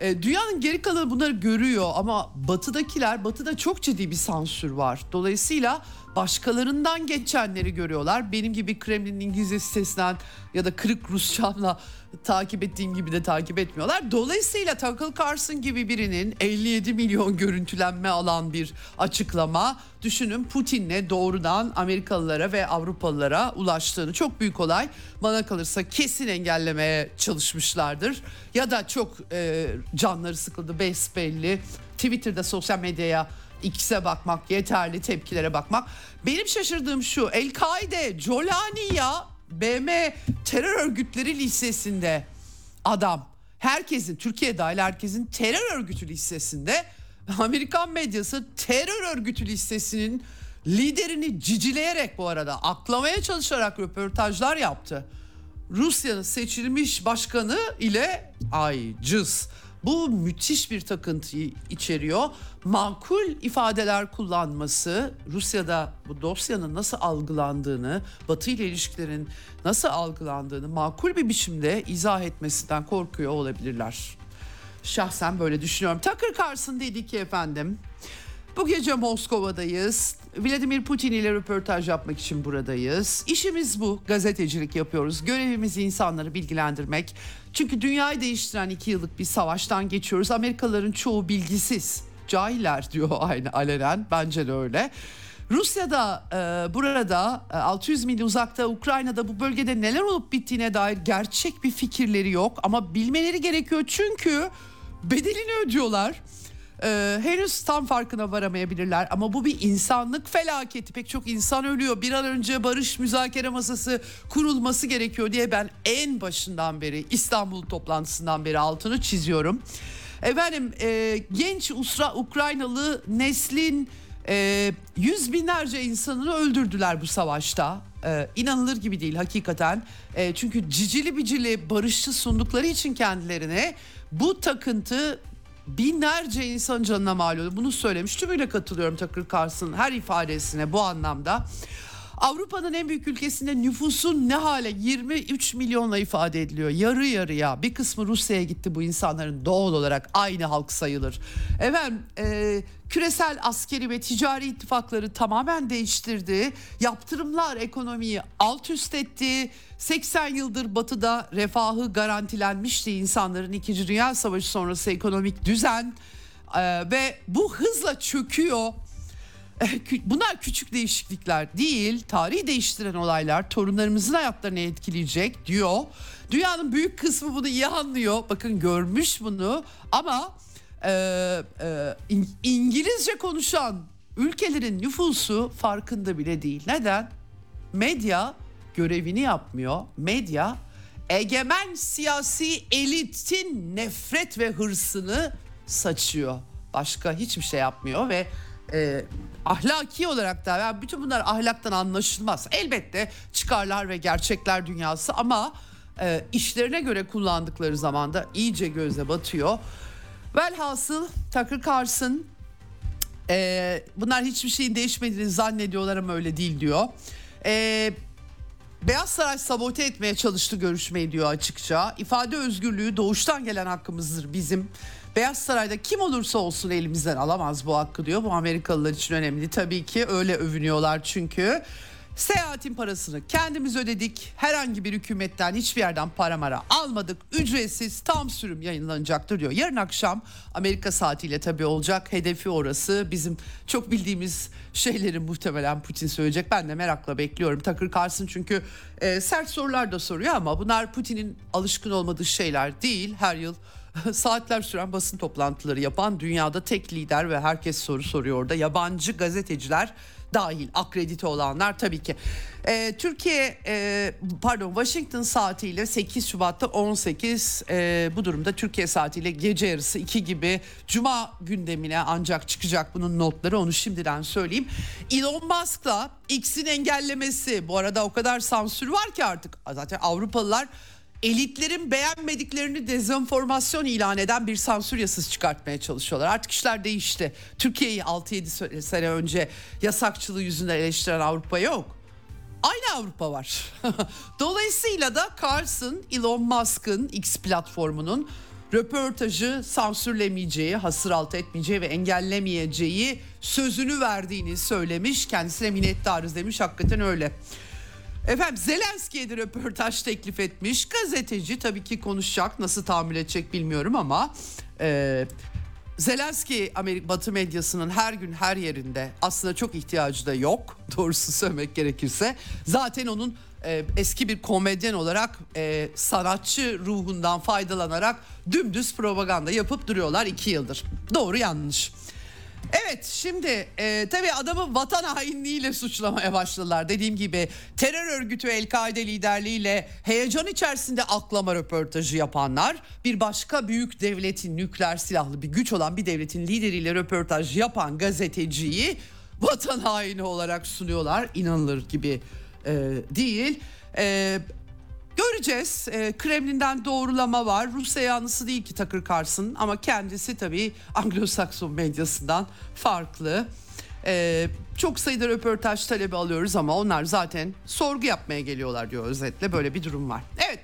e, dünyanın geri kalanı bunları görüyor. Ama batıdakiler batıda çok ciddi bir sansür var. Dolayısıyla başkalarından geçenleri görüyorlar. Benim gibi Kremlin'in İngilizce sitesinden ya da kırık Rusçamla takip ettiğim gibi de takip etmiyorlar. Dolayısıyla Tucker Carlson gibi birinin 57 milyon görüntülenme alan bir açıklama düşünün Putin'le doğrudan Amerikalılara ve Avrupalılara ulaştığını çok büyük olay. Bana kalırsa kesin engellemeye çalışmışlardır. Ya da çok e, canları sıkıldı besbelli. Twitter'da sosyal medyaya X'e bakmak yeterli tepkilere bakmak. Benim şaşırdığım şu El-Kaide Jolani ya BM terör örgütleri listesinde adam herkesin Türkiye dahil herkesin terör örgütü listesinde Amerikan medyası terör örgütü listesinin liderini cicileyerek bu arada aklamaya çalışarak röportajlar yaptı. Rusya'nın seçilmiş başkanı ile ay cız bu müthiş bir takıntıyı içeriyor. Makul ifadeler kullanması Rusya'da bu dosyanın nasıl algılandığını, Batı ile ilişkilerin nasıl algılandığını makul bir biçimde izah etmesinden korkuyor olabilirler. Şahsen böyle düşünüyorum. Tucker Carlson dedi ki efendim bu gece Moskova'dayız. Vladimir Putin ile röportaj yapmak için buradayız. İşimiz bu. Gazetecilik yapıyoruz. Görevimiz insanları bilgilendirmek. Çünkü dünyayı değiştiren iki yıllık bir savaştan geçiyoruz. Amerikalıların çoğu bilgisiz. Cahiller diyor aynı alenen. Bence de öyle. Rusya'da e, burada e, 600 mil uzakta Ukrayna'da bu bölgede neler olup bittiğine dair gerçek bir fikirleri yok ama bilmeleri gerekiyor çünkü bedelini ödüyorlar. Ee, henüz tam farkına varamayabilirler ama bu bir insanlık felaketi. Pek çok insan ölüyor. Bir an önce barış müzakere masası kurulması gerekiyor diye ben en başından beri İstanbul toplantısından beri altını çiziyorum. Efendim e, genç Usra Ukraynalı neslin e, yüz binlerce insanını öldürdüler bu savaşta. E, inanılır gibi değil hakikaten. E, çünkü cicili bicili barışçı sundukları için kendilerine bu takıntı binlerce insan canına mal oluyor. Bunu söylemiş. Tümüyle katılıyorum Tucker Carlson her ifadesine bu anlamda. Avrupa'nın en büyük ülkesinde nüfusun ne hale 23 milyonla ifade ediliyor. Yarı yarıya bir kısmı Rusya'ya gitti bu insanların doğal olarak aynı halk sayılır. Efendim e, küresel askeri ve ticari ittifakları tamamen değiştirdi. Yaptırımlar ekonomiyi alt üst etti. 80 yıldır batıda refahı garantilenmişti insanların 2. Dünya Savaşı sonrası ekonomik düzen e, ve bu hızla çöküyor. Bunlar küçük değişiklikler değil, tarihi değiştiren olaylar torunlarımızın hayatlarını etkileyecek diyor. Dünyanın büyük kısmı bunu iyi anlıyor. Bakın görmüş bunu ama e, e, İngilizce konuşan ülkelerin nüfusu farkında bile değil. Neden? medya görevini yapmıyor. Medya egemen siyasi elitin nefret ve hırsını saçıyor. Başka hiçbir şey yapmıyor ve e, ahlaki olarak da yani bütün bunlar ahlaktan anlaşılmaz. Elbette çıkarlar ve gerçekler dünyası ama e, işlerine göre kullandıkları zaman da iyice göze batıyor. Velhasıl Tucker Carlson e, bunlar hiçbir şeyin değişmediğini zannediyorlar ama öyle değil diyor. E, Beyaz Saray sabote etmeye çalıştı görüşmeyi diyor açıkça. İfade özgürlüğü doğuştan gelen hakkımızdır bizim. Beyaz Saray'da kim olursa olsun elimizden alamaz bu hakkı diyor. Bu Amerikalılar için önemli tabii ki öyle övünüyorlar çünkü. Seyahatin parasını kendimiz ödedik. Herhangi bir hükümetten hiçbir yerden para mara almadık. Ücretsiz tam sürüm yayınlanacaktır diyor. Yarın akşam Amerika saatiyle tabii olacak. Hedefi orası. Bizim çok bildiğimiz şeyleri muhtemelen Putin söyleyecek. Ben de merakla bekliyorum. Takır Carlson çünkü e, sert sorular da soruyor ama bunlar Putin'in alışkın olmadığı şeyler değil. Her yıl saatler süren basın toplantıları yapan dünyada tek lider ve herkes soru soruyor orada. Yabancı gazeteciler dahil akredite olanlar tabii ki. Ee, Türkiye e, pardon Washington saatiyle 8 Şubat'ta 18 e, bu durumda Türkiye saatiyle gece yarısı 2 gibi Cuma gündemine ancak çıkacak bunun notları onu şimdiden söyleyeyim. Elon Musk'la X'in engellemesi bu arada o kadar sansür var ki artık zaten Avrupalılar elitlerin beğenmediklerini dezenformasyon ilan eden bir sansür yasası çıkartmaya çalışıyorlar. Artık işler değişti. Türkiye'yi 6-7 sene önce yasakçılığı yüzünden eleştiren Avrupa yok. Aynı Avrupa var. Dolayısıyla da Carlson, Elon Musk'ın X platformunun röportajı sansürlemeyeceği, hasır altı etmeyeceği ve engellemeyeceği sözünü verdiğini söylemiş. Kendisine minnettarız demiş. Hakikaten öyle. Efendim Zelenski'ye de röportaj teklif etmiş. Gazeteci tabii ki konuşacak. Nasıl tahammül edecek bilmiyorum ama... E, Zelenski Amerika Batı medyasının her gün her yerinde aslında çok ihtiyacı da yok doğrusu söylemek gerekirse. Zaten onun e, eski bir komedyen olarak e, sanatçı ruhundan faydalanarak dümdüz propaganda yapıp duruyorlar iki yıldır. Doğru yanlış. Evet şimdi e, tabii adamı vatan hainliğiyle suçlamaya başladılar. Dediğim gibi terör örgütü El-Kaide liderliğiyle heyecan içerisinde aklama röportajı yapanlar bir başka büyük devletin nükleer silahlı bir güç olan bir devletin lideriyle röportaj yapan gazeteciyi vatan haini olarak sunuyorlar. İnanılır gibi e, değil. E, Göreceğiz. E, Kremlin'den doğrulama var. Rusya yanlısı değil ki Takır Carlson ama kendisi tabii Anglo-Sakson medyasından farklı. E, çok sayıda röportaj talebi alıyoruz ama onlar zaten sorgu yapmaya geliyorlar diyor özetle. Böyle bir durum var. Evet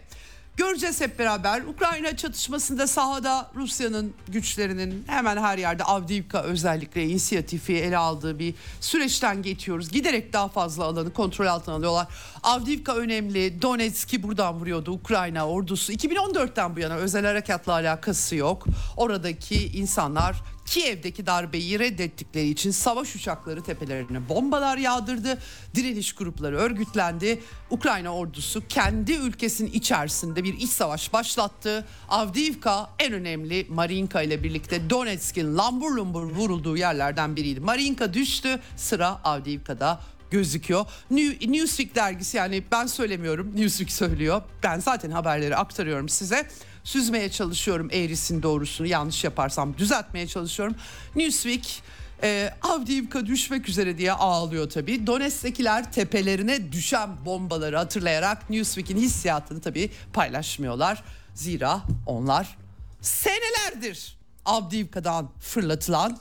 Göreceğiz hep beraber. Ukrayna çatışmasında sahada Rusya'nın güçlerinin hemen her yerde Avdiivka özellikle inisiyatifi ele aldığı bir süreçten geçiyoruz. Giderek daha fazla alanı kontrol altına alıyorlar. Avdiivka önemli. Donetsk'i buradan vuruyordu Ukrayna ordusu. 2014'ten bu yana özel harekatla alakası yok. Oradaki insanlar Kiev'deki darbeyi reddettikleri için savaş uçakları tepelerine bombalar yağdırdı. Direniş grupları örgütlendi. Ukrayna ordusu kendi ülkesinin içerisinde bir iç savaş başlattı. Avdiivka en önemli Marinka ile birlikte Donetsk'in lambur lumbur vurulduğu yerlerden biriydi. Marinka düştü sıra Avdiivka'da gözüküyor. New, Newsweek dergisi yani ben söylemiyorum Newsweek söylüyor. Ben zaten haberleri aktarıyorum size süzmeye çalışıyorum eğrisini doğrusunu yanlış yaparsam düzeltmeye çalışıyorum. Newsweek e, Avdiivka düşmek üzere diye ağlıyor tabii. Donetsk'tekiler tepelerine düşen bombaları hatırlayarak Newsweek'in hissiyatını tabii paylaşmıyorlar. Zira onlar senelerdir Avdiivka'dan fırlatılan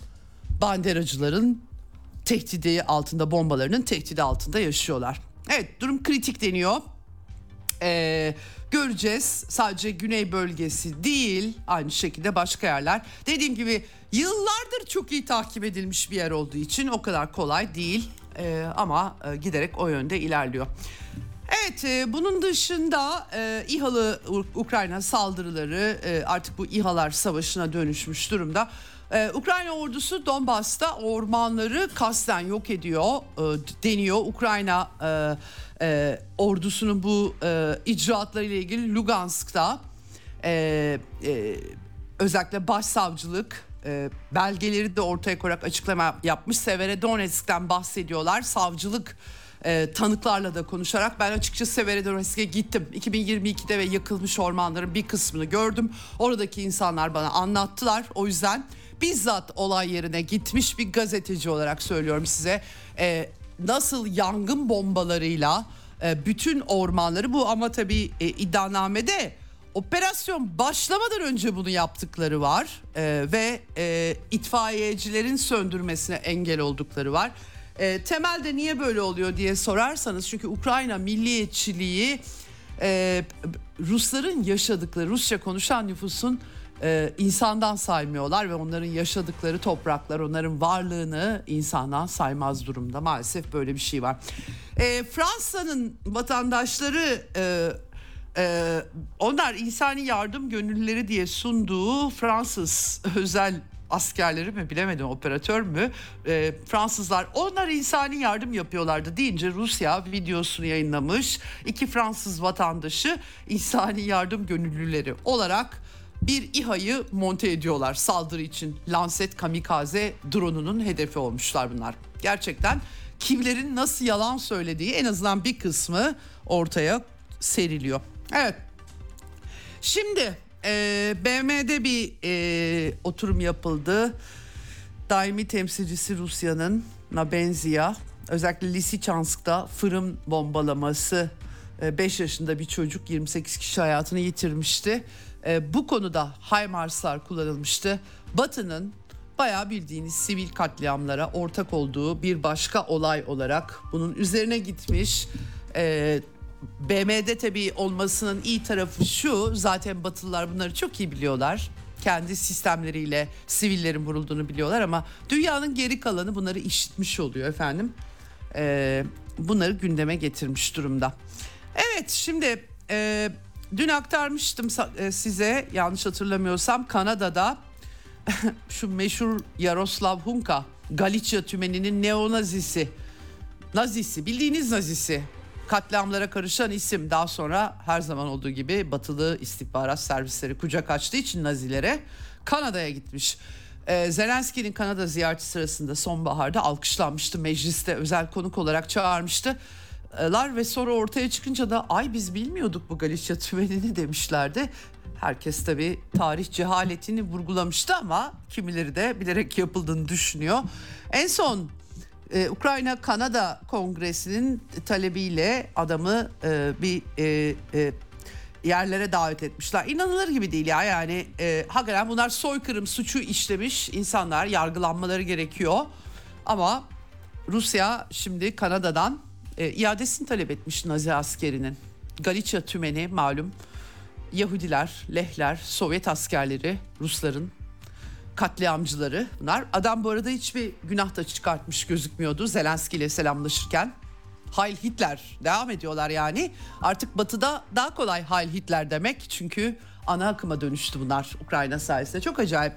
banderacıların tehdidi altında bombalarının tehdidi altında yaşıyorlar. Evet durum kritik deniyor. Ee, göreceğiz. Sadece güney bölgesi değil aynı şekilde başka yerler. Dediğim gibi yıllardır çok iyi takip edilmiş bir yer olduğu için o kadar kolay değil ee, ama e, giderek o yönde ilerliyor. Evet e, bunun dışında e, İHA'lı Ukrayna saldırıları e, artık bu İHA'lar savaşına dönüşmüş durumda. Ee, Ukrayna ordusu Donbas'ta ormanları kasten yok ediyor e, deniyor. Ukrayna e, e, ordusunun bu e, icraatlarıyla ilgili Lugansk'ta e, e, özellikle başsavcılık e, belgeleri de ortaya koyarak açıklama yapmış. Severodonetsk'ten bahsediyorlar. Savcılık e, tanıklarla da konuşarak ben açıkçası Severodonetsk'e gittim. 2022'de ve yakılmış ormanların bir kısmını gördüm. Oradaki insanlar bana anlattılar. O yüzden bizzat olay yerine gitmiş bir gazeteci olarak söylüyorum size. E, nasıl yangın bombalarıyla e, bütün ormanları bu ama tabii e, iddianamede operasyon başlamadan önce bunu yaptıkları var e, ve e, itfaiyecilerin söndürmesine engel oldukları var. Temelde niye böyle oluyor diye sorarsanız çünkü Ukrayna milliyetçiliği e, Rusların yaşadıkları Rusça konuşan nüfusun e, insandan saymıyorlar ve onların yaşadıkları topraklar onların varlığını insandan saymaz durumda. Maalesef böyle bir şey var. E, Fransa'nın vatandaşları e, e, onlar insani yardım gönüllüleri diye sunduğu Fransız özel askerleri mi bilemedim operatör mü? E, Fransızlar onlar insani yardım yapıyorlardı deyince Rusya videosunu yayınlamış. İki Fransız vatandaşı insani yardım gönüllüleri olarak bir İHA'yı monte ediyorlar saldırı için. Lancet kamikaze drone'unun hedefi olmuşlar bunlar. Gerçekten kimlerin nasıl yalan söylediği en azından bir kısmı ortaya seriliyor. Evet. Şimdi e, BM'de bir e, oturum yapıldı. Daimi temsilcisi Rusya'nın Nabenzia özellikle Lisichansk'ta fırın bombalaması 5 e, yaşında bir çocuk 28 kişi hayatını yitirmişti. E, bu konuda HIMARS'lar kullanılmıştı. Batı'nın bayağı bildiğiniz sivil katliamlara ortak olduğu bir başka olay olarak bunun üzerine gitmiş. E, BM'de tabii olmasının iyi tarafı şu zaten Batılılar bunları çok iyi biliyorlar. Kendi sistemleriyle sivillerin vurulduğunu biliyorlar ama dünyanın geri kalanı bunları işitmiş oluyor efendim. Ee, bunları gündeme getirmiş durumda. Evet şimdi e, dün aktarmıştım e, size yanlış hatırlamıyorsam Kanada'da şu meşhur Yaroslav Hunka Galicia tümeninin neonazisi nazisi bildiğiniz nazisi katliamlara karışan isim daha sonra her zaman olduğu gibi batılı istihbarat servisleri kucak açtığı için Nazilere Kanada'ya gitmiş. Ee, Zelenski'nin Kanada ziyareti sırasında sonbaharda alkışlanmıştı. Mecliste özel konuk olarak çağırmıştı. Lar ve sonra ortaya çıkınca da ay biz bilmiyorduk bu Galicia tümenini demişlerdi. Herkes tabi tarih cehaletini vurgulamıştı ama kimileri de bilerek yapıldığını düşünüyor. En son ee, Ukrayna Kanada Kongresi'nin talebiyle adamı e, bir e, e, yerlere davet etmişler. İnanılır gibi değil ya yani e, hakikaten bunlar soykırım suçu işlemiş insanlar yargılanmaları gerekiyor. Ama Rusya şimdi Kanada'dan e, iadesini talep etmiş Nazi askerinin. Galicia tümeni malum Yahudiler, Lehler, Sovyet askerleri Rusların katliamcıları bunlar. Adam bu arada hiçbir günah da çıkartmış gözükmüyordu Zelenski ile selamlaşırken. Heil Hitler devam ediyorlar yani. Artık batıda daha kolay Heil Hitler demek. Çünkü ana akıma dönüştü bunlar Ukrayna sayesinde. Çok acayip.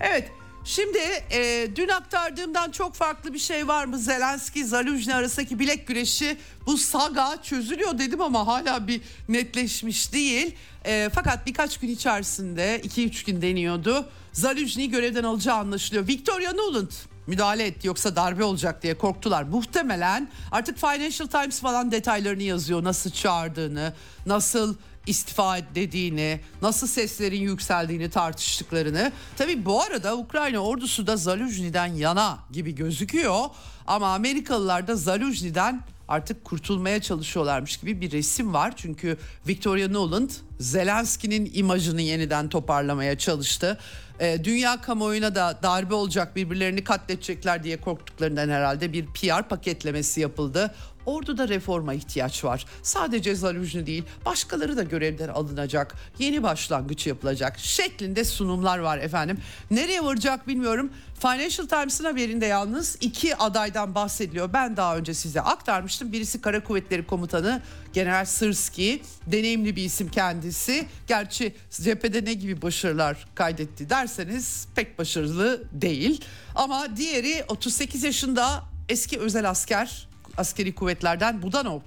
Evet Şimdi e, dün aktardığımdan çok farklı bir şey var mı? Zelenski, Zaluzhny arasındaki bilek güreşi bu saga çözülüyor dedim ama hala bir netleşmiş değil. E, fakat birkaç gün içerisinde 2-3 gün deniyordu. Zaluzhny'yi görevden alacağı anlaşılıyor. Victoria Nuland müdahale etti yoksa darbe olacak diye korktular. Muhtemelen artık Financial Times falan detaylarını yazıyor. Nasıl çağırdığını, nasıl istifa dediğini, nasıl seslerin yükseldiğini tartıştıklarını. Tabi bu arada Ukrayna ordusu da Zaluzhny'den yana gibi gözüküyor. Ama Amerikalılar da Zaluzhny'den artık kurtulmaya çalışıyorlarmış gibi bir resim var. Çünkü Victoria Nuland Zelenski'nin imajını yeniden toparlamaya çalıştı. E, dünya kamuoyuna da darbe olacak birbirlerini katledecekler diye korktuklarından herhalde bir PR paketlemesi yapıldı. Orduda reforma ihtiyaç var. Sadece Zaluzhny değil başkaları da görevden alınacak. Yeni başlangıç yapılacak şeklinde sunumlar var efendim. Nereye varacak bilmiyorum. Financial Times'ın haberinde yalnız iki adaydan bahsediliyor. Ben daha önce size aktarmıştım. Birisi Kara Kuvvetleri Komutanı General Sırski. Deneyimli bir isim kendisi. Gerçi cephede ne gibi başarılar kaydetti derseniz pek başarılı değil. Ama diğeri 38 yaşında eski özel asker askeri kuvvetlerden Budanov.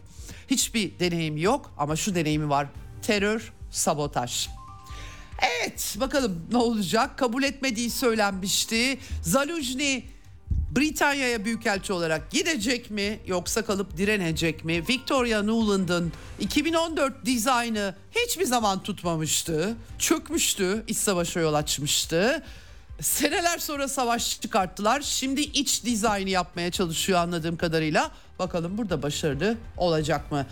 Hiçbir deneyimi yok ama şu deneyimi var. Terör, sabotaj. Evet bakalım ne olacak kabul etmediği söylenmişti. Zaluzhny Britanya'ya büyükelçi olarak gidecek mi yoksa kalıp direnecek mi? Victoria Nuland'ın 2014 dizaynı hiçbir zaman tutmamıştı. Çökmüştü, iç savaşa yol açmıştı. Seneler sonra savaş çıkarttılar. Şimdi iç dizaynı yapmaya çalışıyor anladığım kadarıyla. Bakalım burada başarılı olacak mı?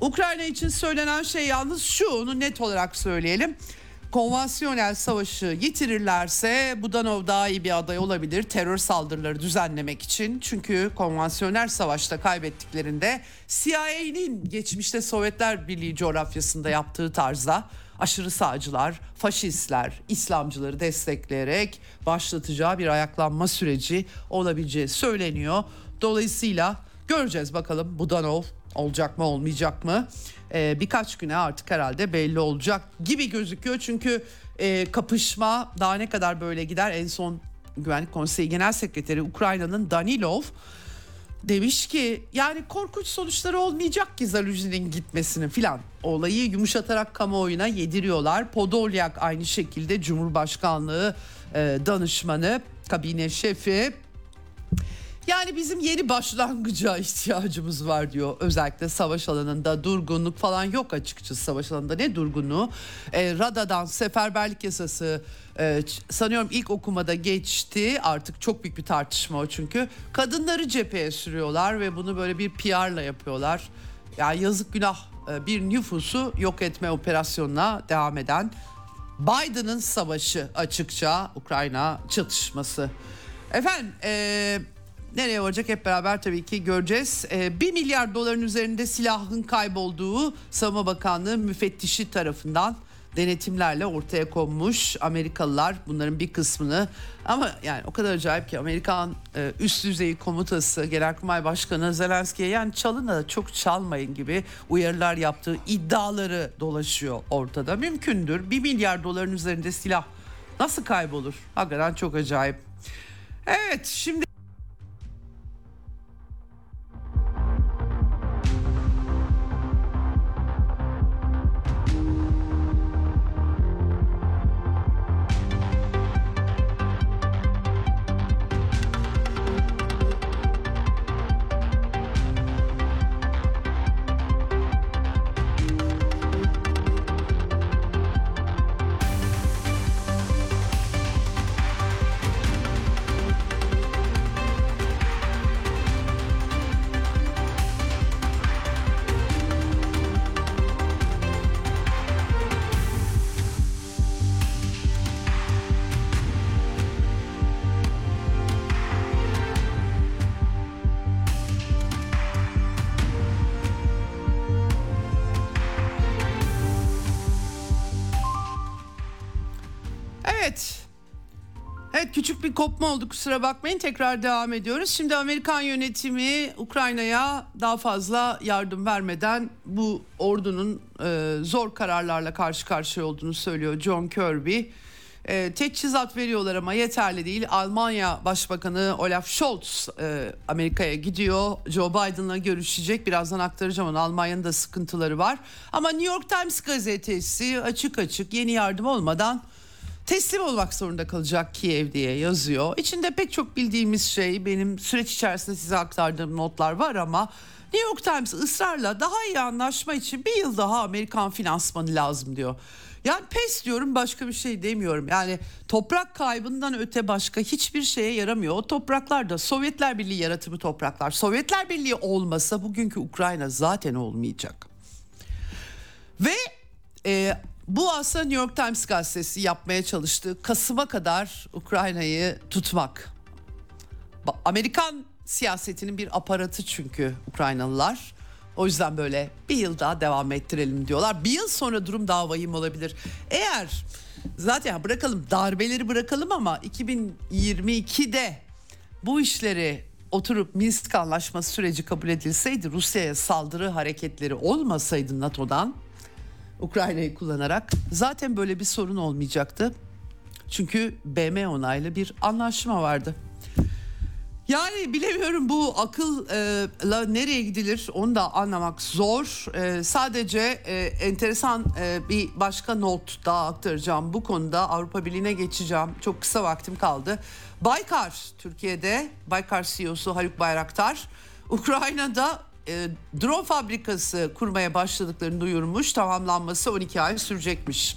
Ukrayna için söylenen şey yalnız şu onu net olarak söyleyelim. Konvansiyonel savaşı yitirirlerse Budanov daha iyi bir aday olabilir terör saldırıları düzenlemek için. Çünkü konvansiyonel savaşta kaybettiklerinde CIA'nin geçmişte Sovyetler Birliği coğrafyasında yaptığı tarzda aşırı sağcılar, faşistler, İslamcıları destekleyerek başlatacağı bir ayaklanma süreci olabileceği söyleniyor. Dolayısıyla göreceğiz bakalım Budanov olacak mı olmayacak mı? Ee, birkaç güne artık herhalde belli olacak gibi gözüküyor. Çünkü e, kapışma daha ne kadar böyle gider en son Güvenlik Konseyi Genel Sekreteri Ukrayna'nın Danilov demiş ki yani korkunç sonuçları olmayacak ki Zaluzhi'nin gitmesinin filan. Olayı yumuşatarak kamuoyuna yediriyorlar. Podolyak aynı şekilde Cumhurbaşkanlığı e, danışmanı, kabine şefi yani bizim yeni başlangıca ihtiyacımız var diyor. Özellikle savaş alanında durgunluk falan yok açıkçası savaş alanında. Ne durgunluğu? E, Rada'dan seferberlik yasası e, sanıyorum ilk okumada geçti. Artık çok büyük bir tartışma o çünkü. Kadınları cepheye sürüyorlar ve bunu böyle bir PR'la yapıyorlar. Ya yani yazık günah e, bir nüfusu yok etme operasyonuna devam eden Biden'ın savaşı açıkça Ukrayna çatışması. Efendim e, nereye varacak hep beraber tabii ki göreceğiz. E, 1 milyar doların üzerinde silahın kaybolduğu Savunma Bakanlığı müfettişi tarafından denetimlerle ortaya konmuş Amerikalılar bunların bir kısmını ama yani o kadar acayip ki Amerikan e, üst düzey komutası Genelkurmay Başkanı Zelenski'ye yani çalın da çok çalmayın gibi uyarılar yaptığı iddiaları dolaşıyor ortada. Mümkündür 1 milyar doların üzerinde silah nasıl kaybolur? Hakikaten çok acayip. Evet şimdi kopma oldu kusura bakmayın tekrar devam ediyoruz. Şimdi Amerikan yönetimi Ukrayna'ya daha fazla yardım vermeden bu ordunun e, zor kararlarla karşı karşıya olduğunu söylüyor John Kirby. E, teçhizat veriyorlar ama yeterli değil. Almanya Başbakanı Olaf Scholz e, Amerika'ya gidiyor. Joe Biden'la görüşecek. Birazdan aktaracağım onu. Almanya'nın da sıkıntıları var. Ama New York Times gazetesi açık açık yeni yardım olmadan teslim olmak zorunda kalacak Kiev diye yazıyor. İçinde pek çok bildiğimiz şey benim süreç içerisinde size aktardığım notlar var ama New York Times ısrarla daha iyi anlaşma için bir yıl daha Amerikan finansmanı lazım diyor. Yani pes diyorum başka bir şey demiyorum. Yani toprak kaybından öte başka hiçbir şeye yaramıyor. O topraklar da Sovyetler Birliği yaratımı topraklar. Sovyetler Birliği olmasa bugünkü Ukrayna zaten olmayacak. Ve e, bu aslında New York Times gazetesi yapmaya çalıştığı Kasım'a kadar Ukrayna'yı tutmak. Amerikan siyasetinin bir aparatı çünkü Ukraynalılar. O yüzden böyle bir yıl daha devam ettirelim diyorlar. Bir yıl sonra durum daha vahim olabilir. Eğer zaten bırakalım darbeleri bırakalım ama 2022'de bu işleri oturup Minsk anlaşması süreci kabul edilseydi Rusya'ya saldırı hareketleri olmasaydı NATO'dan Ukrayna'yı kullanarak zaten böyle bir sorun olmayacaktı. Çünkü BM onaylı bir anlaşma vardı. Yani bilemiyorum bu akılla nereye gidilir onu da anlamak zor. Ee, sadece e, enteresan e, bir başka not daha aktaracağım bu konuda. Avrupa Birliği'ne geçeceğim. Çok kısa vaktim kaldı. Baykar Türkiye'de Baykar CEO'su Haluk Bayraktar Ukrayna'da e, drone fabrikası kurmaya başladıklarını duyurmuş. Tamamlanması 12 ay sürecekmiş.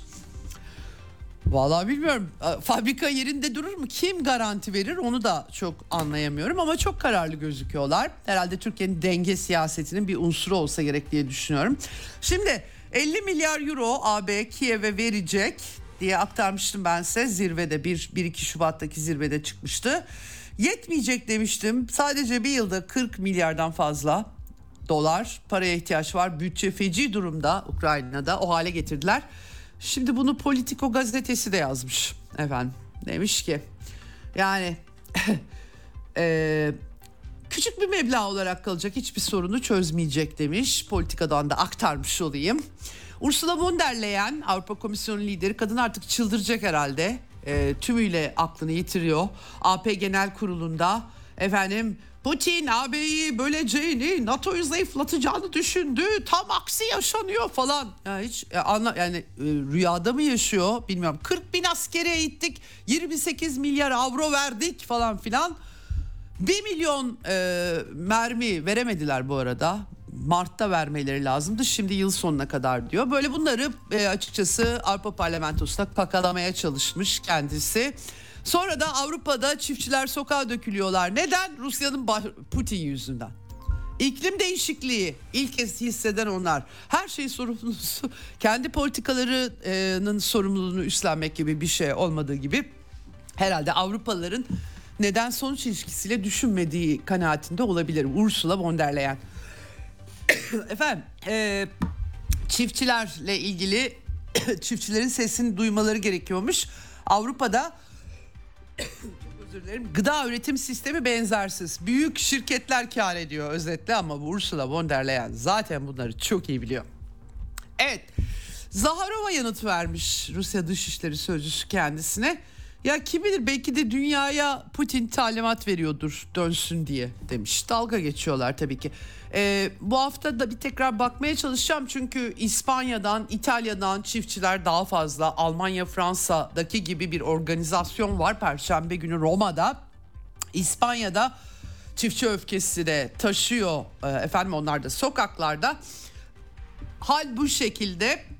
Vallahi bilmiyorum. Fabrika yerinde durur mu? Kim garanti verir onu da çok anlayamıyorum ama çok kararlı gözüküyorlar. Herhalde Türkiye'nin denge siyasetinin bir unsuru olsa gerek diye düşünüyorum. Şimdi 50 milyar euro AB Kiev'e verecek diye aktarmıştım ben size zirvede 1-2 Şubat'taki zirvede çıkmıştı. Yetmeyecek demiştim. Sadece bir yılda 40 milyardan fazla dolar paraya ihtiyaç var. Bütçe feci durumda Ukrayna'da o hale getirdiler. Şimdi bunu Politico gazetesi de yazmış efendim. Demiş ki yani e, küçük bir meblağ olarak kalacak hiçbir sorunu çözmeyecek demiş. Politikadan da aktarmış olayım. Ursula von der Leyen Avrupa Komisyonu lideri kadın artık çıldıracak herhalde. E, tümüyle aklını yitiriyor. AP Genel Kurulu'nda efendim Putin AB'yi böleceğini, NATO'yu zayıflatacağını düşündü. Tam aksi yaşanıyor falan. Ya hiç ya anla yani e, rüyada mı yaşıyor bilmiyorum. 40 bin askere gittik. 28 milyar avro verdik falan filan. 1 milyon e, mermi veremediler bu arada. Mart'ta vermeleri lazımdı. Şimdi yıl sonuna kadar diyor. Böyle bunları e, açıkçası Avrupa Parlamentosu'na pakalamaya çalışmış kendisi. Sonra da Avrupa'da çiftçiler sokağa dökülüyorlar. Neden? Rusya'nın Putin yüzünden. İklim değişikliği ilk kez hisseden onlar. Her şey sorumlusu kendi politikalarının sorumluluğunu üstlenmek gibi bir şey olmadığı gibi herhalde Avrupalıların neden sonuç ilişkisiyle düşünmediği kanaatinde olabilir. Ursula von der Leyen. Efendim e, çiftçilerle ilgili çiftçilerin sesini duymaları gerekiyormuş. Avrupa'da özür dilerim. Gıda üretim sistemi benzersiz. Büyük şirketler kar ediyor özetle ama Ursula von der Leyen zaten bunları çok iyi biliyor. Evet. Zaharova yanıt vermiş Rusya Dışişleri Sözcüsü kendisine. Ya kim bilir belki de dünyaya Putin talimat veriyordur dönsün diye demiş. Dalga geçiyorlar tabii ki. Ee, bu hafta da bir tekrar bakmaya çalışacağım çünkü İspanya'dan, İtalya'dan çiftçiler daha fazla. Almanya, Fransa'daki gibi bir organizasyon var Perşembe günü Roma'da. İspanya'da çiftçi öfkesi de taşıyor e, efendim onlar da sokaklarda. Hal bu şekilde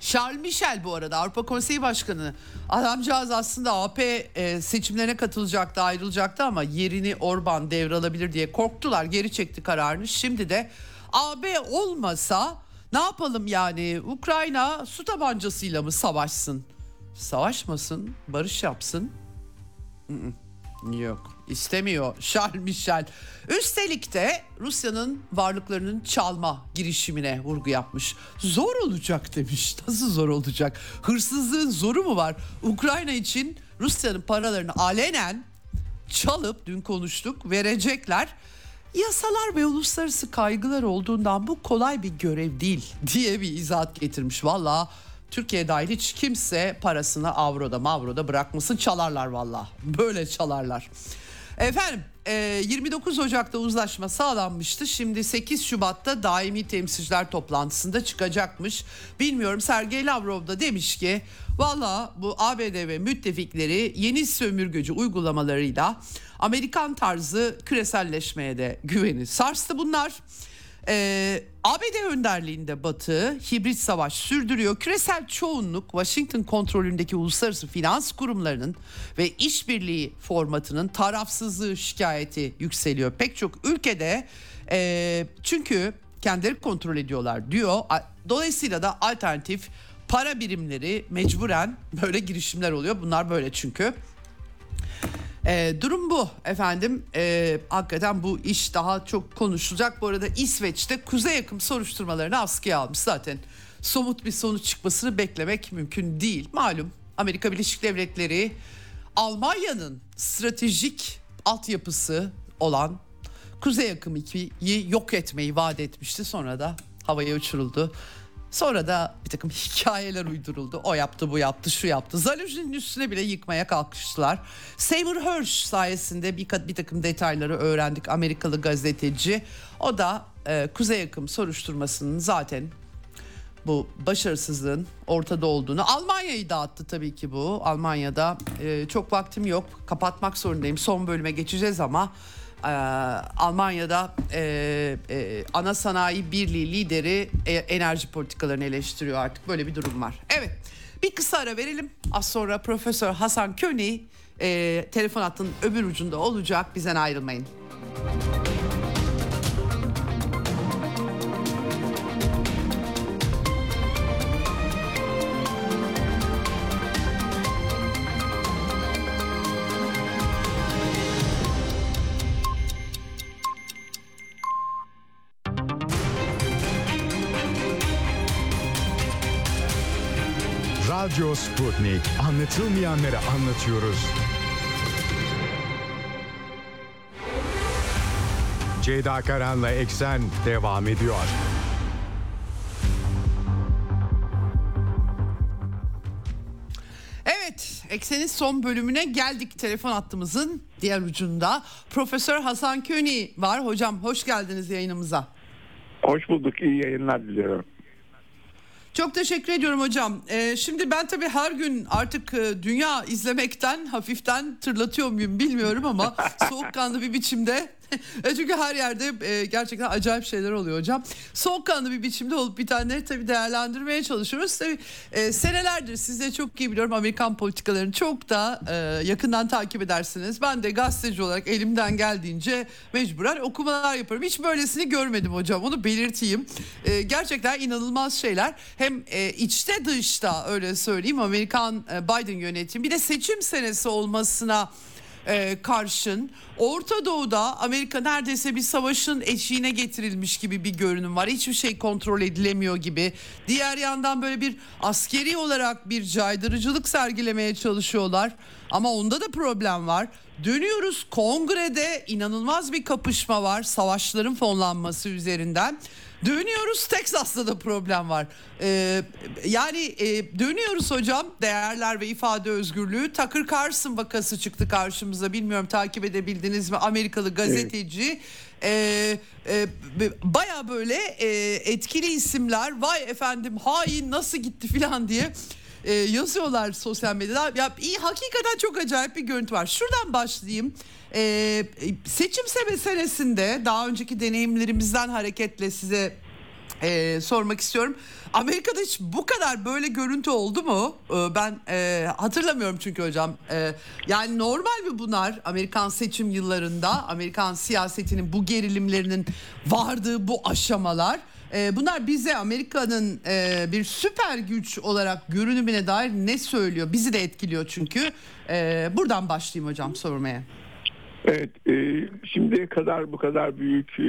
Charles Michel bu arada Avrupa Konseyi Başkanı. Adamcağız aslında AP e, seçimlerine katılacaktı ayrılacaktı ama yerini Orban devralabilir diye korktular geri çekti kararını. Şimdi de AB olmasa ne yapalım yani Ukrayna su tabancasıyla mı savaşsın? Savaşmasın barış yapsın. Yok istemiyor Charles Michel. Üstelik de Rusya'nın varlıklarının çalma girişimine vurgu yapmış. Zor olacak demiş. Nasıl zor olacak? Hırsızlığın zoru mu var? Ukrayna için Rusya'nın paralarını alenen çalıp dün konuştuk verecekler. Yasalar ve uluslararası kaygılar olduğundan bu kolay bir görev değil diye bir izahat getirmiş. Valla Türkiye dahil hiç kimse parasını avroda mavroda bırakmasın çalarlar valla. Böyle çalarlar. Efendim 29 e, Ocak'ta uzlaşma sağlanmıştı. Şimdi 8 Şubat'ta daimi temsilciler toplantısında çıkacakmış. Bilmiyorum Sergey Lavrov da demiş ki valla bu ABD ve müttefikleri yeni sömürgeci uygulamalarıyla Amerikan tarzı küreselleşmeye de güveni sarstı bunlar. Ee, ABD önderliğinde Batı hibrit savaş sürdürüyor. Küresel çoğunluk Washington kontrolündeki uluslararası finans kurumlarının ve işbirliği formatının tarafsızlığı şikayeti yükseliyor. Pek çok ülkede e, çünkü kendileri kontrol ediyorlar diyor. Dolayısıyla da alternatif para birimleri mecburen böyle girişimler oluyor. Bunlar böyle çünkü. E, durum bu efendim. E, hakikaten bu iş daha çok konuşulacak. Bu arada İsveç'te kuzey yakın soruşturmalarını askıya almış zaten. Somut bir sonuç çıkmasını beklemek mümkün değil. Malum Amerika Birleşik Devletleri Almanya'nın stratejik altyapısı olan Kuzey Akım 2'yi yok etmeyi vaat etmişti. Sonra da havaya uçuruldu. Sonra da bir takım hikayeler uyduruldu. O yaptı, bu yaptı, şu yaptı. Zaluzzi'nin üstüne bile yıkmaya kalkıştılar. Seymour Hersh sayesinde bir, bir takım detayları öğrendik. Amerikalı gazeteci. O da e, Kuzey Akım soruşturmasının zaten bu başarısızlığın ortada olduğunu. Almanya'yı dağıttı tabii ki bu. Almanya'da e, çok vaktim yok. Kapatmak zorundayım. Son bölüme geçeceğiz ama e, Almanya'da e, e, ana sanayi birliği lideri e, enerji politikalarını eleştiriyor artık. Böyle bir durum var. Evet. Bir kısa ara verelim. Az sonra Profesör Hasan Köni e, telefon hattının öbür ucunda olacak. Bizden ayrılmayın. Radyo Sputnik. Anlatılmayanları anlatıyoruz. Ceyda Karan'la Eksen devam ediyor. Evet, Eksen'in son bölümüne geldik. Telefon hattımızın diğer ucunda Profesör Hasan Köni var. Hocam hoş geldiniz yayınımıza. Hoş bulduk. İyi yayınlar diliyorum. Çok teşekkür ediyorum hocam. Ee, şimdi ben tabii her gün artık e, dünya izlemekten hafiften tırlatıyor muyum bilmiyorum ama soğukkanlı bir biçimde çünkü her yerde e, gerçekten acayip şeyler oluyor hocam. Soğukkanlı bir biçimde olup bitenleri tabii değerlendirmeye çalışıyoruz. Tabii e, senelerdir siz çok iyi biliyorum Amerikan politikalarını çok da e, yakından takip edersiniz. Ben de gazeteci olarak elimden geldiğince mecburen okumalar yapıyorum. Hiç böylesini görmedim hocam onu belirteyim. E, gerçekten inanılmaz şeyler. Hem e, içte dışta öyle söyleyeyim Amerikan e, Biden yönetimi bir de seçim senesi olmasına e, karşın Orta Doğu'da Amerika neredeyse bir savaşın eşiğine getirilmiş gibi bir görünüm var. Hiçbir şey kontrol edilemiyor gibi. Diğer yandan böyle bir askeri olarak bir caydırıcılık sergilemeye çalışıyorlar. Ama onda da problem var. Dönüyoruz kongrede inanılmaz bir kapışma var savaşların fonlanması üzerinden. Dönüyoruz Teksas'ta da problem var. Ee, yani e, dönüyoruz hocam değerler ve ifade özgürlüğü. Tucker Carlson vakası çıktı karşımıza bilmiyorum takip edebildiniz mi Amerikalı gazeteci. Evet. Ee, e, Baya böyle e, etkili isimler vay efendim hain nasıl gitti filan diye e, yazıyorlar sosyal medyada. Ya iyi hakikaten çok acayip bir görüntü var. Şuradan başlayayım. E, seçim meselesinde daha önceki deneyimlerimizden hareketle size e, sormak istiyorum. Amerika'da hiç bu kadar böyle görüntü oldu mu? E, ben e, hatırlamıyorum çünkü hocam. E, yani normal mi bunlar Amerikan seçim yıllarında Amerikan siyasetinin bu gerilimlerinin vardığı bu aşamalar? E, bunlar bize Amerika'nın e, bir süper güç olarak görünümüne dair ne söylüyor? Bizi de etkiliyor çünkü. E, buradan başlayayım hocam sormaya. Evet, e, şimdiye kadar bu kadar büyük e,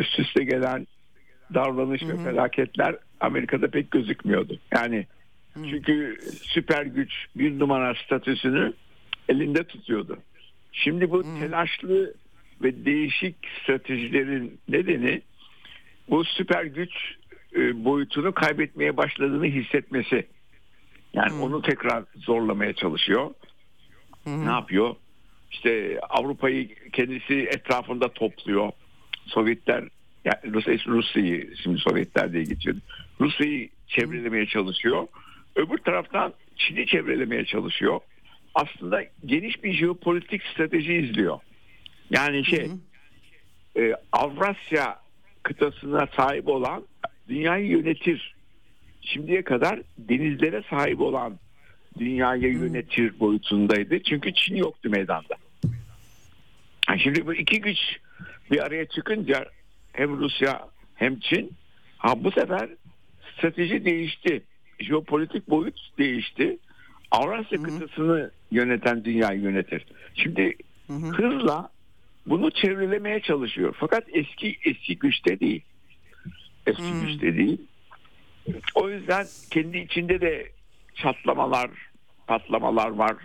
üst üste gelen davranış hı hı. ve felaketler Amerika'da pek gözükmüyordu. Yani hı. çünkü süper güç bir numara statüsünü elinde tutuyordu. Şimdi bu hı. telaşlı ve değişik stratejilerin nedeni bu süper güç e, boyutunu kaybetmeye başladığını hissetmesi. Yani hmm. onu tekrar zorlamaya çalışıyor. Hmm. Ne yapıyor? İşte Avrupa'yı kendisi etrafında topluyor. Sovyetler yani Rusya, Rusya'yı şimdi Sovyetler diye geçiyor. Rusya'yı çevrelemeye çalışıyor. Öbür taraftan Çin'i çevrelemeye çalışıyor. Aslında geniş bir jeopolitik strateji izliyor. Yani şey e, Avrasya kıtasına sahip olan dünyayı yönetir. Şimdiye kadar denizlere sahip olan dünyayı yönetir boyutundaydı. Çünkü Çin yoktu meydanda. Şimdi bu iki güç bir araya çıkınca hem Rusya hem Çin ha bu sefer strateji değişti. Jeopolitik boyut değişti. Avrasya Hı-hı. kıtasını yöneten dünyayı yönetir. Şimdi Hı-hı. hızla bunu çevrelemeye çalışıyor. Fakat eski eski güçte değil. Eski hmm. güçte değil. O yüzden kendi içinde de çatlamalar, patlamalar var.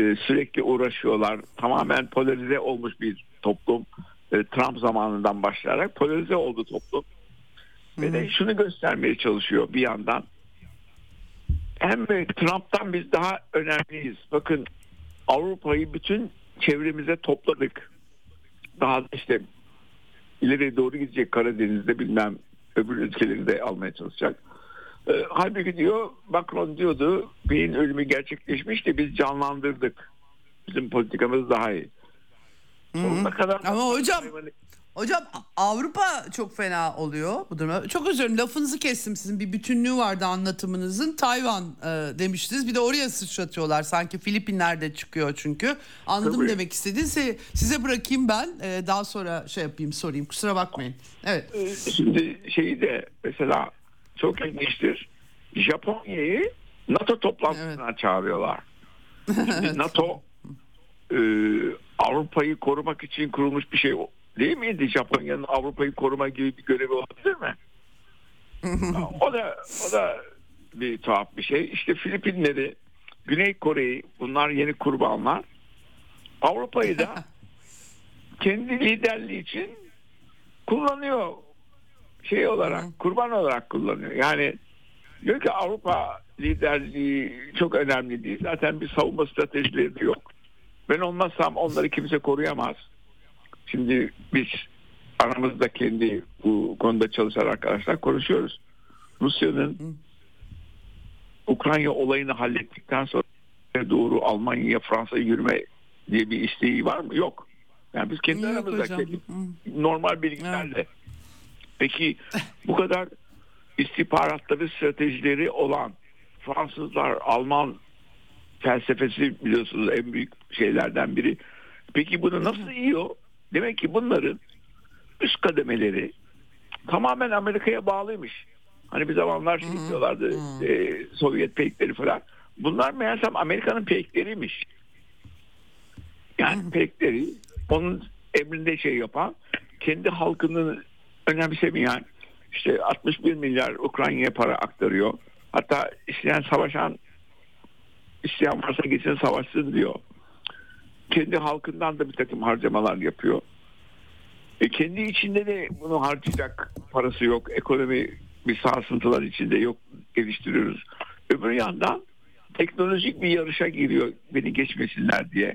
Ee, sürekli uğraşıyorlar. Tamamen polarize olmuş bir toplum. Ee, Trump zamanından başlayarak polarize oldu toplum. Ve de şunu göstermeye çalışıyor bir yandan. Hem Trump'tan biz daha önemliyiz. Bakın Avrupa'yı bütün çevremize topladık. Daha da işte ileri doğru gidecek Karadeniz'de bilmem öbür ülkeleri de almaya çalışacak. Ee, halbuki diyor Macron diyordu beyin ölümü gerçekleşmişti biz canlandırdık. Bizim politikamız daha iyi. Sonuna kadar Ama hocam hocam Avrupa çok fena oluyor bu durumda. Çok özür dilerim lafınızı kestim sizin bir bütünlüğü vardı anlatımınızın. Tayvan e, demiştiniz bir de oraya sıçratıyorlar sanki Filipinler'de çıkıyor çünkü. Anladım Tabii. demek istediğinizi size bırakayım ben e, daha sonra şey yapayım sorayım kusura bakmayın. Evet. Ee, Şimdi şeyi de mesela çok ilginçtir. Japonya'yı NATO toplantısına çağırıyorlar. Şimdi NATO e, Avrupa'yı korumak için kurulmuş bir şey değil miydi? Japonya'nın Avrupa'yı koruma gibi bir görevi olabilir mi? o da o da bir tuhaf bir şey. İşte Filipinleri, Güney Kore'yi bunlar yeni kurbanlar. Avrupa'yı da kendi liderliği için kullanıyor şey olarak kurban olarak kullanıyor. Yani diyor ki Avrupa liderliği çok önemli değil. Zaten bir savunma stratejileri de yok. Ben olmazsam onları kimse koruyamaz. Şimdi biz aramızda kendi bu konuda çalışan arkadaşlar konuşuyoruz. Rusya'nın Ukrayna olayını hallettikten sonra doğru Almanya'ya Fransa'ya yürüme diye bir isteği var mı? Yok. Yani biz kendi Yok aramızda kendi normal bilgilerle. Peki bu kadar istihbaratları stratejileri olan Fransızlar, Alman felsefesi biliyorsunuz en büyük şeylerden biri. Peki bunu nasıl yiyor? Demek ki bunların üst kademeleri tamamen Amerika'ya bağlıymış. Hani bir zamanlar şey diyorlardı e, Sovyet peyikleri falan. Bunlar meğersem Amerika'nın peyikleriymiş. Yani peyikleri onun emrinde şey yapan kendi halkını önemsemeyen işte 61 milyar Ukrayna'ya para aktarıyor. Hatta isteyen savaşan isteyen varsa gitsin savaşsın diyor. Kendi halkından da bir takım harcamalar yapıyor. E kendi içinde de bunu harcayacak parası yok. Ekonomi bir sarsıntılar içinde yok geliştiriyoruz. Öbür yandan teknolojik bir yarışa giriyor beni geçmesinler diye.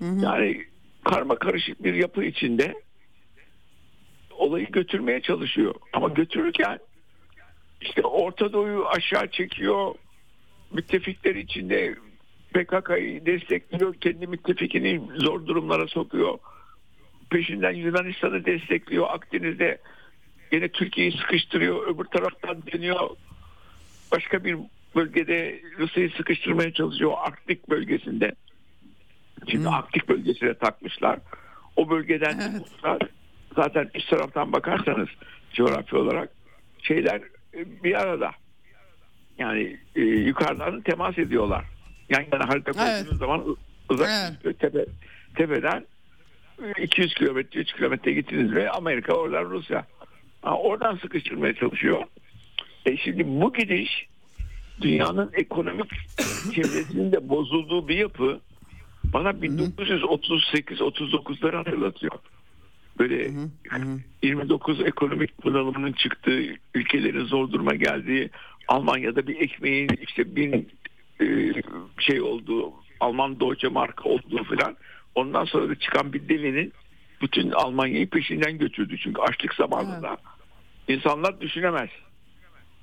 Yani karma karışık bir yapı içinde olayı götürmeye çalışıyor. Ama götürürken işte Orta Doğu'yu aşağı çekiyor. Müttefikler içinde PKK'yı destekliyor. Kendi müttefikini zor durumlara sokuyor. Peşinden Yunanistan'ı destekliyor. Akdeniz'de yine Türkiye'yi sıkıştırıyor. Öbür taraftan deniyor. Başka bir bölgede Rusya'yı sıkıştırmaya çalışıyor. Arktik bölgesinde. Şimdi Arktik bölgesine takmışlar. O bölgeden zaten üst taraftan bakarsanız coğrafya olarak şeyler e, bir arada. Yani e, yukarıdan temas ediyorlar. Yan yana harita koyduğunuz Evet. zaman uzak Evet. tepe, tepeden e, 200 kilometre 3 kilometre gittiniz ve Amerika oradan Rusya. Ha, oradan sıkıştırmaya çalışıyor. E şimdi bu gidiş dünyanın ekonomik çevresinin de bozulduğu bir yapı bana 1938-39'ları hatırlatıyor. Böyle 29 ekonomik bunalımının çıktığı, ülkelerin zor duruma geldiği, Almanya'da bir ekmeğin işte bin e, şey olduğu, Alman Deutsche Mark olduğu falan. Ondan sonra da çıkan bir devinin bütün Almanya'yı peşinden götürdü. Çünkü açlık zamanında insanlar düşünemez.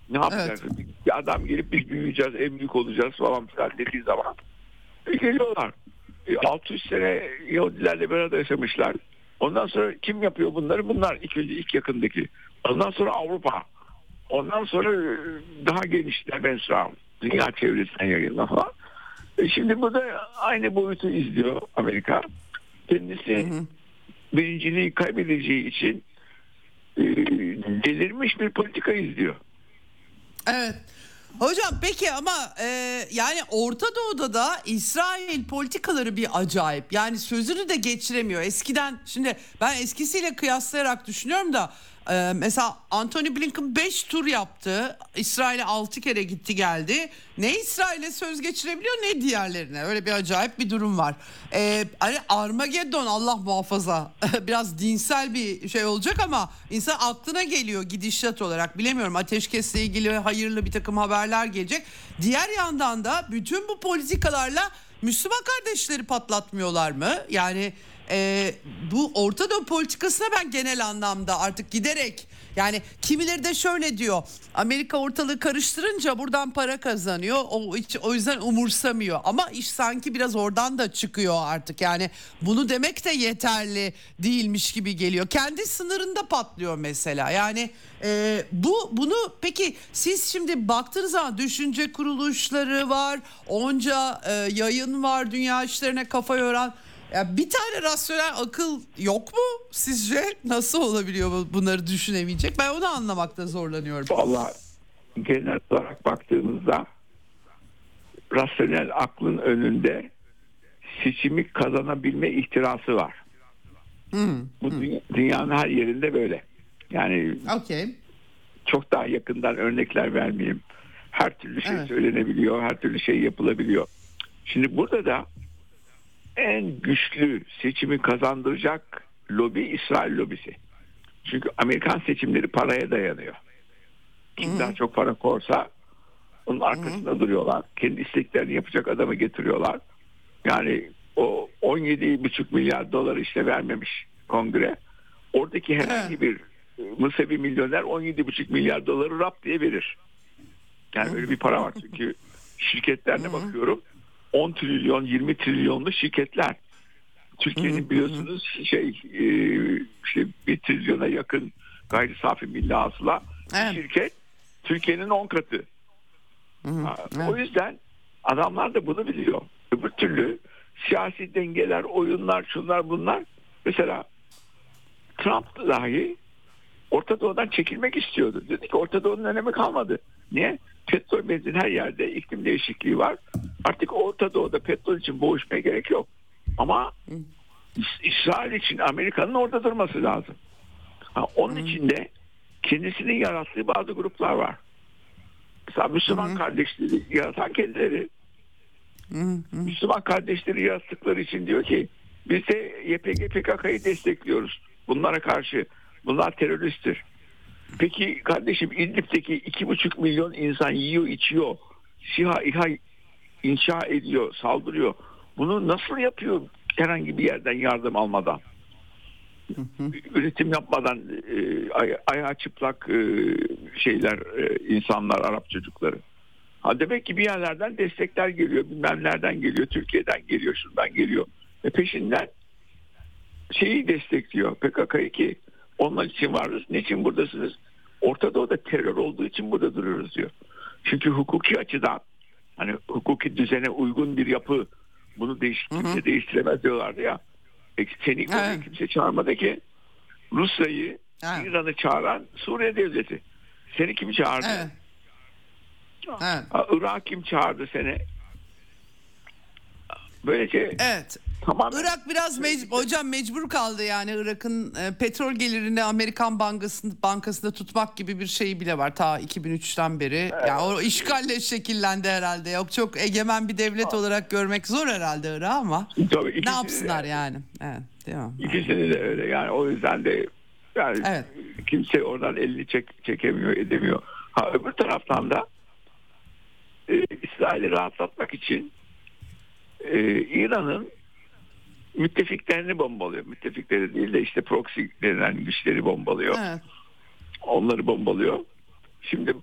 Ne yapacağız? Bir adam gelip biz büyüyeceğiz, en büyük olacağız falan filan dediği zaman e, geliyorlar. E, 600 sene Yahudilerle beraber yaşamışlar. Ondan sonra kim yapıyor bunları? Bunlar ilk önce ilk yakındaki. Ondan sonra Avrupa. Ondan sonra e, daha genişler ben sonra dünya çevresinden yayılan falan. E şimdi bu da aynı boyutu izliyor Amerika. Kendisi birinciliği kaybedeceği için e, delirmiş bir politika izliyor. Evet. Hocam peki ama e, yani Orta Doğu'da da İsrail politikaları bir acayip. Yani sözünü de geçiremiyor. Eskiden şimdi ben eskisiyle kıyaslayarak düşünüyorum da Ee, mesela Anthony Blinken 5 tur yaptı. İsrail'e 6 kere gitti geldi. Ne İsrail'e söz geçirebiliyor ne diğerlerine. Öyle bir acayip bir durum var. Ee, hani Armageddon Allah muhafaza biraz dinsel bir şey olacak ama insan aklına geliyor gidişat olarak. Bilemiyorum ateşkesle ilgili hayırlı bir takım haberler gelecek. Diğer yandan da bütün bu politikalarla Müslüman kardeşleri patlatmıyorlar mı? Yani e, bu Orta Doğu politikasına ben genel anlamda artık giderek yani kimileri de şöyle diyor Amerika ortalığı karıştırınca buradan para kazanıyor o, hiç, o yüzden umursamıyor. Ama iş sanki biraz oradan da çıkıyor artık. Yani bunu demek de yeterli değilmiş gibi geliyor. Kendi sınırında patlıyor mesela. Yani e, bu bunu peki siz şimdi baktığınız zaman düşünce kuruluşları var onca e, yayın var dünya işlerine kafa yoran ya bir tane rasyonel akıl yok mu sizce? Nasıl olabiliyor bunları düşünemeyecek? Ben onu anlamakta zorlanıyorum. Vallahi genel olarak baktığımızda rasyonel aklın önünde seçimi kazanabilme ihtirası var. Hmm, Bu hmm. dünyanın her yerinde böyle. Yani okay. çok daha yakından örnekler vermeyeyim. Her türlü şey evet. söylenebiliyor, her türlü şey yapılabiliyor. Şimdi burada da en güçlü seçimi kazandıracak lobi İsrail lobisi. Çünkü Amerikan seçimleri paraya dayanıyor. Kim Hı-hı. daha çok para korsa onun arkasında Hı-hı. duruyorlar. Kendi isteklerini yapacak adamı getiriyorlar. Yani o 17,5 milyar dolar işte vermemiş kongre. Oradaki herhangi bir Mısır'ı milyoner 17,5 milyar doları rap diye verir. Yani böyle bir para var çünkü şirketlerine bakıyorum. 10 trilyon 20 trilyonlu şirketler. Türkiye'nin biliyorsunuz şey, e, şey bir trilyona yakın gayri safi milli hasıla evet. şirket Türkiye'nin 10 katı. evet. O yüzden adamlar da bunu biliyor. Öbür türlü siyasi dengeler, oyunlar, şunlar bunlar. Mesela Trump dahi Orta Doğu'dan çekilmek istiyordu. Dedi ki Orta Doğu'nun önemi kalmadı. Niye? Petrol benzin her yerde iklim değişikliği var. Artık Orta Doğu'da petrol için boğuşmaya gerek yok. Ama İsrail için Amerika'nın orada durması lazım. Ha, onun hmm. içinde kendisinin yarattığı bazı gruplar var. Mesela Müslüman hmm. kardeşleri yaratan kendileri. Hmm. Müslüman kardeşleri yarattıkları için diyor ki biz de YPG PKK'yı destekliyoruz. Bunlara karşı. Bunlar teröristtir. Peki kardeşim İdlib'deki iki buçuk milyon insan yiyor içiyor. SİHA İHA inşa ediyor, saldırıyor. Bunu nasıl yapıyor herhangi bir yerden yardım almadan? Üretim yapmadan e, ay, ayağı çıplak e, şeyler e, insanlar Arap çocukları. Ha demek ki bir yerlerden destekler geliyor, bilmem nereden geliyor, Türkiye'den geliyor, şuradan geliyor. Ve peşinden şeyi destekliyor PKK'yı ki onlar için varız. Niçin buradasınız? Orta Doğu'da terör olduğu için burada duruyoruz diyor. Çünkü hukuki açıdan hani hukuki düzene uygun bir yapı bunu değiş, kimse değiştiremez diyorlardı ya. E, seni evet. kimse çağırmadı ki Rusya'yı evet. İran'ı çağıran Suriye devleti. Seni kim çağırdı? Evet. Evet. Irak kim çağırdı seni? Böylece evet. Tamam. Irak biraz mec- hocam mecbur kaldı yani Irak'ın e, petrol gelirini Amerikan bankasında bankasında tutmak gibi bir şey bile var ta 2003'ten beri. Evet. Yani o işgalle şekillendi herhalde. Yok çok egemen bir devlet ha. olarak görmek zor herhalde Irak ama. Tabii, ne yapsınlar de, yani? Evet, değil mi? İkisini de öyle yani o yüzden de yani evet. kimse oradan elini çek, çekemiyor edemiyor. Ha öbür taraftan da e, İsrail'i rahatlatmak için e, İran'ın müttefiklerini bombalıyor. Müttefikleri değil de işte proxy denen güçleri bombalıyor. Evet. Onları bombalıyor. Şimdi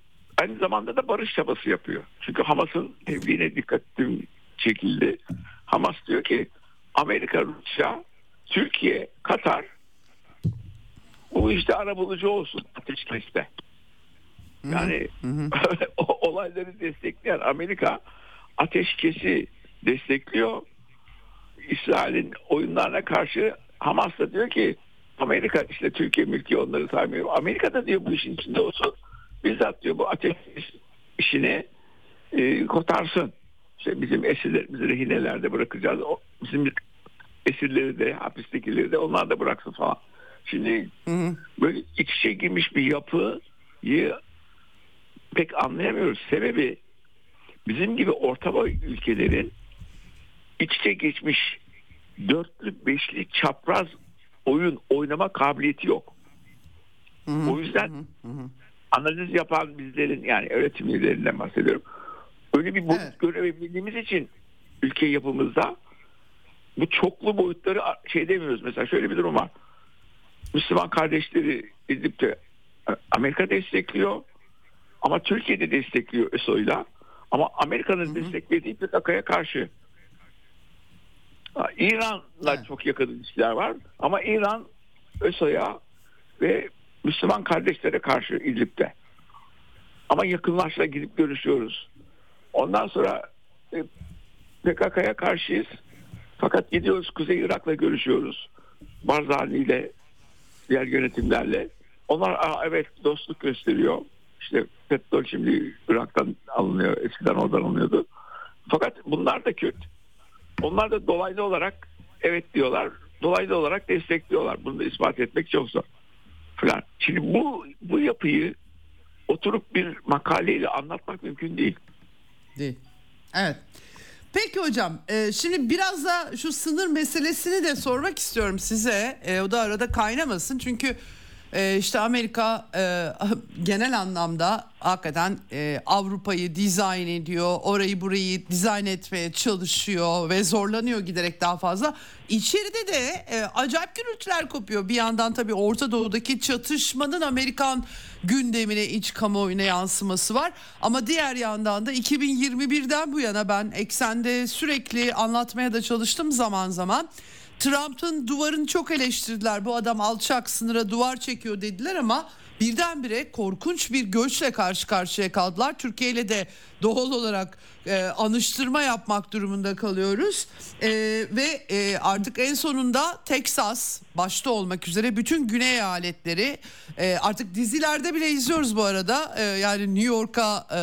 aynı zamanda da barış çabası yapıyor. Çünkü Hamas'ın tebliğine dikkatim çekildi. Hamas diyor ki Amerika, Rusya, Türkiye, Katar bu işte arabulucu olsun ateşkeste. Yani hı hı. olayları destekleyen Amerika ateşkesi destekliyor. İsrail'in oyunlarına karşı Hamas da diyor ki Amerika işte Türkiye mülki onları saymıyor. Amerika da diyor bu işin içinde olsun. Bizzat diyor bu ateş işini e, kotarsın. İşte bizim esirlerimizi rehinelerde bırakacağız. O, bizim esirleri de hapistekileri de onlar da bıraksın falan. Şimdi böyle iç içe girmiş bir yapıyı pek anlayamıyoruz. Sebebi bizim gibi orta boy ülkelerin iç içe geçmiş dörtlü beşli çapraz oyun oynama kabiliyeti yok. O yüzden analiz yapan bizlerin yani öğretim üyelerinden bahsediyorum. Öyle bir boyut Evet. görebildiğimiz için ülke yapımızda bu çoklu boyutları şey demiyoruz. Mesela şöyle bir durum var. Müslüman kardeşleri İdlib'de Amerika destekliyor ama Türkiye de destekliyor ÖSO'yla. Ama Amerika'nın desteklediği PKK'ya karşı. İran'la Evet. çok yakın ilişkiler var ama İran ÖSO'ya ve Müslüman kardeşlere karşı İdlib'de. Ama yakınlaşla gidip görüşüyoruz. Ondan sonra e, PKK'ya karşıyız. Fakat gidiyoruz Kuzey Irak'la görüşüyoruz. Barzani ile diğer yönetimlerle. Onlar Aa, evet dostluk gösteriyor. İşte petrol şimdi Irak'tan alınıyor. Eskiden oradan alınıyordu. Fakat bunlar da Kürt. Onlar da dolaylı olarak evet diyorlar. Dolaylı olarak destekliyorlar. Bunu da ispat etmek çok zor. Falan. Şimdi bu bu yapıyı oturup bir makaleyle anlatmak mümkün değil. Değil. Evet. Peki hocam e, şimdi biraz da şu sınır meselesini de sormak istiyorum size. E, o da arada kaynamasın çünkü e, işte Amerika genel anlamda hakikaten e, Avrupa'yı dizayn ediyor. Orayı burayı dizayn etmeye çalışıyor ve zorlanıyor giderek daha fazla. İçeride de e, acayip gürültüler kopuyor. Bir yandan tabii Orta Doğu'daki çatışmanın Amerikan gündemine iç kamuoyuna yansıması var. Ama diğer yandan da 2021'den bu yana ben eksende sürekli anlatmaya da çalıştım zaman zaman. Trump'ın duvarını çok eleştirdiler. Bu adam alçak sınıra duvar çekiyor dediler ama birdenbire korkunç bir göçle karşı karşıya kaldılar. Türkiye ile de doğal olarak e, anıştırma yapmak durumunda kalıyoruz. E, ve e, artık en sonunda Texas başta olmak üzere bütün güney eyaletleri e, artık dizilerde bile izliyoruz bu arada. E, yani New York'a e,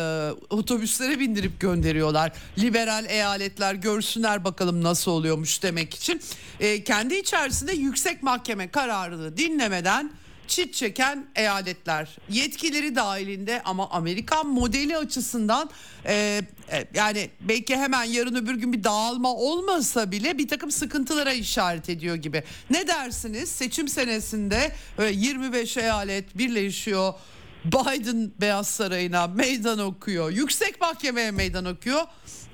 otobüslere bindirip gönderiyorlar. Liberal eyaletler görsünler bakalım nasıl oluyormuş demek için. E, kendi içerisinde yüksek mahkeme kararını dinlemeden çit çeken eyaletler yetkileri dahilinde ama Amerikan modeli açısından e, e, yani belki hemen yarın öbür gün bir dağılma olmasa bile bir takım sıkıntılara işaret ediyor gibi. Ne dersiniz seçim senesinde böyle 25 eyalet birleşiyor Biden Beyaz Sarayı'na meydan okuyor yüksek mahkemeye meydan okuyor.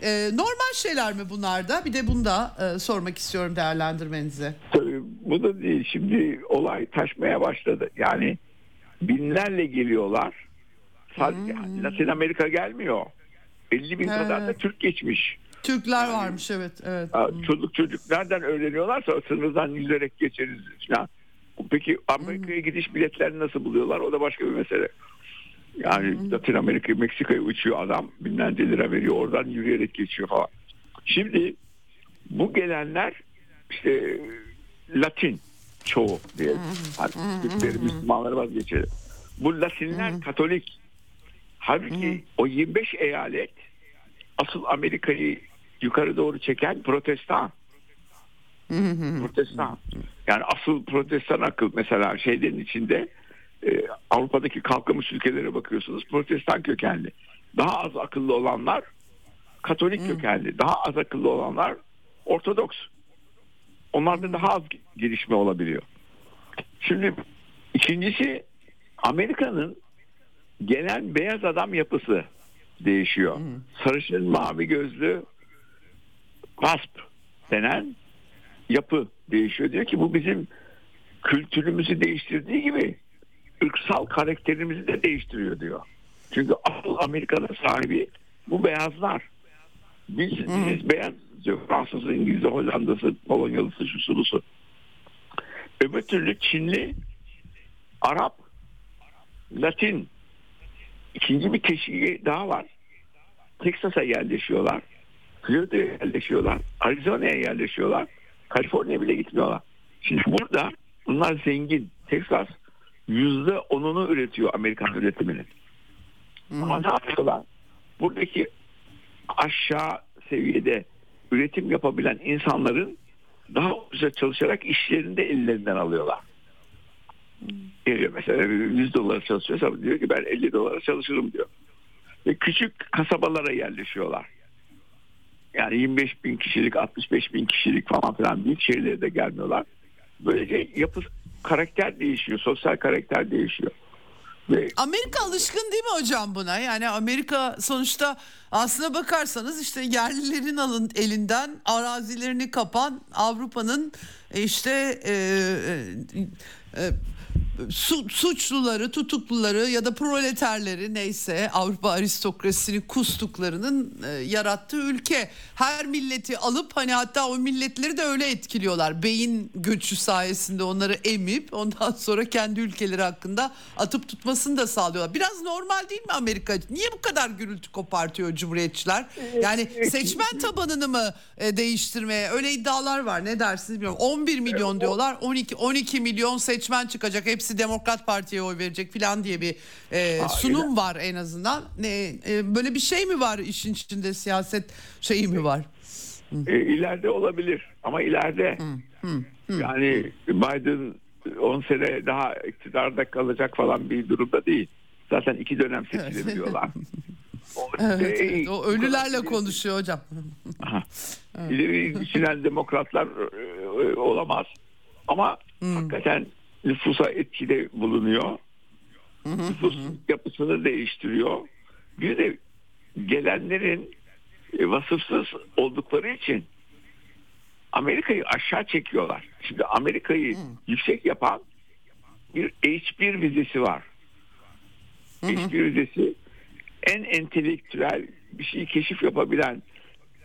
E, normal şeyler mi bunlar da bir de bunu da e, sormak istiyorum değerlendirmenizi. Tabii bu da değil. Şimdi olay taşmaya başladı. Yani binlerle geliyorlar. Sadece Latin Amerika gelmiyor. 50 bin Evet. kadar da Türk geçmiş. Türkler varmış evet evet. Çocuk çocuk nereden öğreniyorlarsa sınırdan yüzerek geçeriz falan. Peki Amerika'ya gidiş biletlerini nasıl buluyorlar? O da başka bir mesele. Yani Latin Amerika, Meksika'ya uçuyor adam. Binlerce lira veriyor. Oradan yürüyerek geçiyor falan. Şimdi bu gelenler işte Latin çoğu diye. Hani Türkleri, Müslümanları vazgeçelim. Bu Latinler Katolik. Halbuki o 25 eyalet asıl Amerika'yı yukarı doğru çeken protestan. Protestan. Yani asıl protestan akıl mesela şeylerin içinde e, Avrupa'daki kalkınmış ülkelere bakıyorsunuz protestan kökenli. Daha az akıllı olanlar Katolik kökenli. Daha az akıllı olanlar Ortodoks. Onlarda daha az gelişme olabiliyor. Şimdi ikincisi Amerika'nın genel beyaz adam yapısı değişiyor. Sarışın mavi gözlü WASP denen yapı değişiyor. Diyor ki bu bizim kültürümüzü değiştirdiği gibi ırksal karakterimizi de değiştiriyor diyor. Çünkü asıl Amerika'da sahibi bu beyazlar. Biz, biz beyaz. Fransızı, İngiliz'i, Hollanda'sı, Polonyalısı, şusu busu. Öbür türlü Çinli, Arap, Latin. İkinci bir keşiği daha var. Texas'a yerleşiyorlar. Florida'ya yerleşiyorlar. Arizona'ya yerleşiyorlar. Kaliforniya bile gitmiyorlar. Şimdi burada bunlar zengin. Texas yüzde onunu üretiyor Amerikan üretiminin. Ama ne yapıyorlar? Buradaki aşağı seviyede üretim yapabilen insanların daha ucuza çalışarak işlerini de ellerinden alıyorlar. Geliyor mesela 100 dolara çalışıyorsa diyor ki ben 50 dolara çalışırım diyor. Ve küçük kasabalara yerleşiyorlar. Yani 25 bin kişilik 65 bin kişilik falan filan büyük şehirlere de gelmiyorlar. Böylece yapı karakter değişiyor. Sosyal karakter değişiyor. Ve Amerika alışkın değil mi hocam buna? Yani Amerika sonuçta aslına bakarsanız işte yerlilerin alın elinden arazilerini kapan Avrupa'nın işte e, e, e, su, suçluları, tutukluları ya da proleterleri neyse Avrupa aristokrasisini kustuklarının e, yarattığı ülke. Her milleti alıp hani hatta o milletleri de öyle etkiliyorlar. Beyin göçü sayesinde onları emip ondan sonra kendi ülkeleri hakkında atıp tutmasını da sağlıyorlar. Biraz normal değil mi Amerika? Niye bu kadar gürültü kopartıyor cumhuriyetçiler? Yani seçmen tabanını mı e, değiştirmeye öyle iddialar var. Ne dersiniz bilmiyorum. 11 milyon diyorlar. 12 12 milyon seçmen çıkacak. Hepsi hepsi Demokrat Parti'ye oy verecek falan diye bir e, sunum var en azından. E, e, böyle bir şey mi var işin içinde siyaset şeyi mi var? E, ileride olabilir ama ileride hı, hı, hı. yani Biden 10 sene daha iktidarda kalacak falan bir durumda değil. Zaten iki dönem seçilebiliyorlar. Evet, evet, o ölülerle konuşuyor hocam. İleri düşünen demokratlar e, olamaz. Ama hmm. hakikaten nüfusa etkide bulunuyor. Nüfus yapısını değiştiriyor. Bir de gelenlerin e, vasıfsız oldukları için Amerika'yı aşağı çekiyorlar. Şimdi Amerika'yı hmm. yüksek yapan bir H1 vizesi var. H1 vizesi en entelektüel bir şeyi keşif yapabilen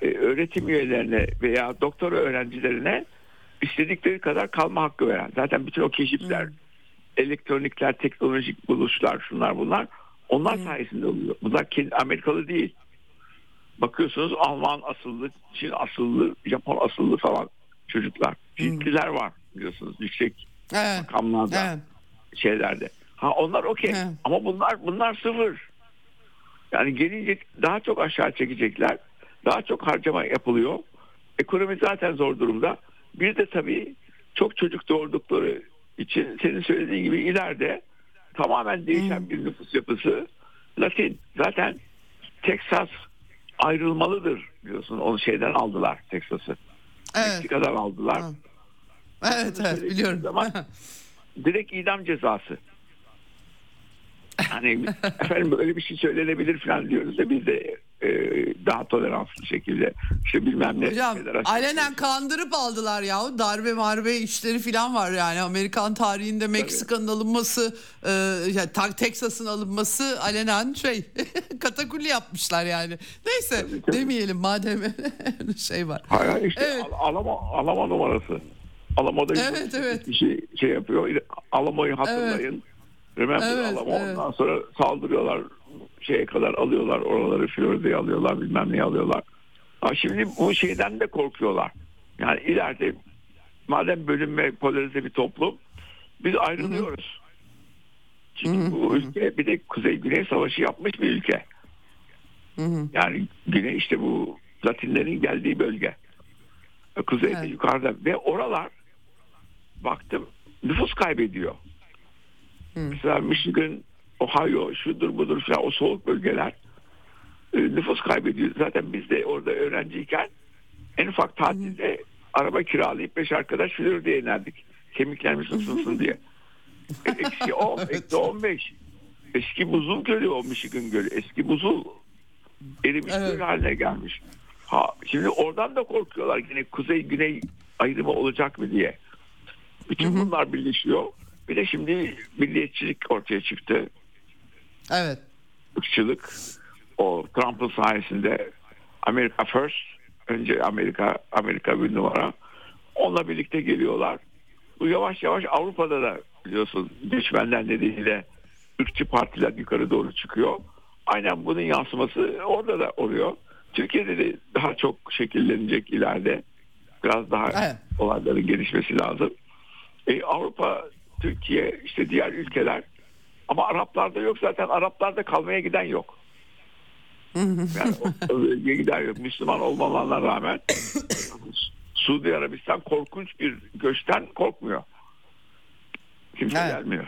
e, öğretim üyelerine veya doktora öğrencilerine istedikleri kadar kalma hakkı veren. Zaten bütün o keşifler, hmm. elektronikler, teknolojik buluşlar, şunlar bunlar onlar hmm. sayesinde oluyor. Bunlar kendi Amerikalı değil. Bakıyorsunuz Alman asıllı, Çin asıllı, Japon asıllı falan çocuklar. Hintliler hmm. var biliyorsunuz yüksek evet. makamlarda, evet. şeylerde. Ha onlar okey evet. ama bunlar bunlar sıfır. Yani gelince daha çok aşağı çekecekler. Daha çok harcama yapılıyor. Ekonomi zaten zor durumda. Bir de tabii çok çocuk doğurdukları için senin söylediğin gibi ileride tamamen değişen hmm. bir nüfus yapısı. Latin zaten Texas ayrılmalıdır biliyorsun. Onu şeyden aldılar Texas'ı. Evet. Meksika'dan aldılar. Ha. Evet evet biliyorum. Zaman direkt idam cezası. Hani efendim böyle bir şey söylenebilir falan diyoruz da biz de e, daha toleranslı şekilde işte bilmem ne. Hocam alenen kandırıp aldılar ya darbe marbe işleri falan var yani Amerikan tarihinde Meksika'nın alınması e, yani Texas'ın alınması alenen şey katakulli yapmışlar yani. Neyse tabii, tabii. demeyelim madem şey var. Hayır işte evet. alama, alama numarası. Alamo'da evet, evet. bir şey, şey yapıyor. Alamo'yu hatırlayın. Evet. Remember evet, Alamo evet. ondan sonra saldırıyorlar şeye kadar alıyorlar oraları Florida'yı alıyorlar bilmem neyi alıyorlar. Ama şimdi bu şeyden de korkuyorlar. Yani ileride madem bölünme polarize bir toplum biz ayrılıyoruz. Çünkü bu ülke bir de Kuzey Güney Savaşı yapmış bir ülke. Yani Güney işte bu Latinlerin geldiği bölge. Kuzeyde evet. yukarıda ve oralar baktım nüfus kaybediyor. Hı. Mesela Michigan Ohio şudur budur falan o soğuk bölgeler e, nüfus kaybediyor. Zaten biz de orada öğrenciyken en ufak tatilde araba kiralayıp beş arkadaş Florida'ya inerdik. Kemiklerimiz ısınsın diye. E, eksi 10, eksi 15. Eski buzul gölü o Michigan gölü. Eski buzul erimiş evet. göl haline gelmiş. Ha, şimdi oradan da korkuyorlar yine kuzey güney ayrımı olacak mı diye. Bütün bunlar birleşiyor. Bir de şimdi milliyetçilik ortaya çıktı. Evet. Irkçılık o Trump'ın sayesinde Amerika First önce Amerika Amerika bir numara onunla birlikte geliyorlar. Bu yavaş yavaş Avrupa'da da biliyorsun göçmenler nedeniyle ırkçı partiler yukarı doğru çıkıyor. Aynen bunun yansıması orada da oluyor. Türkiye'de de daha çok şekillenecek ileride. Biraz daha evet. olayların gelişmesi lazım. E, Avrupa, Türkiye, işte diğer ülkeler ama Araplarda yok zaten. Araplarda kalmaya giden yok. yani o giden yok. Müslüman olmalarına rağmen Suudi Arabistan korkunç bir göçten korkmuyor. Kimse Evet. gelmiyor.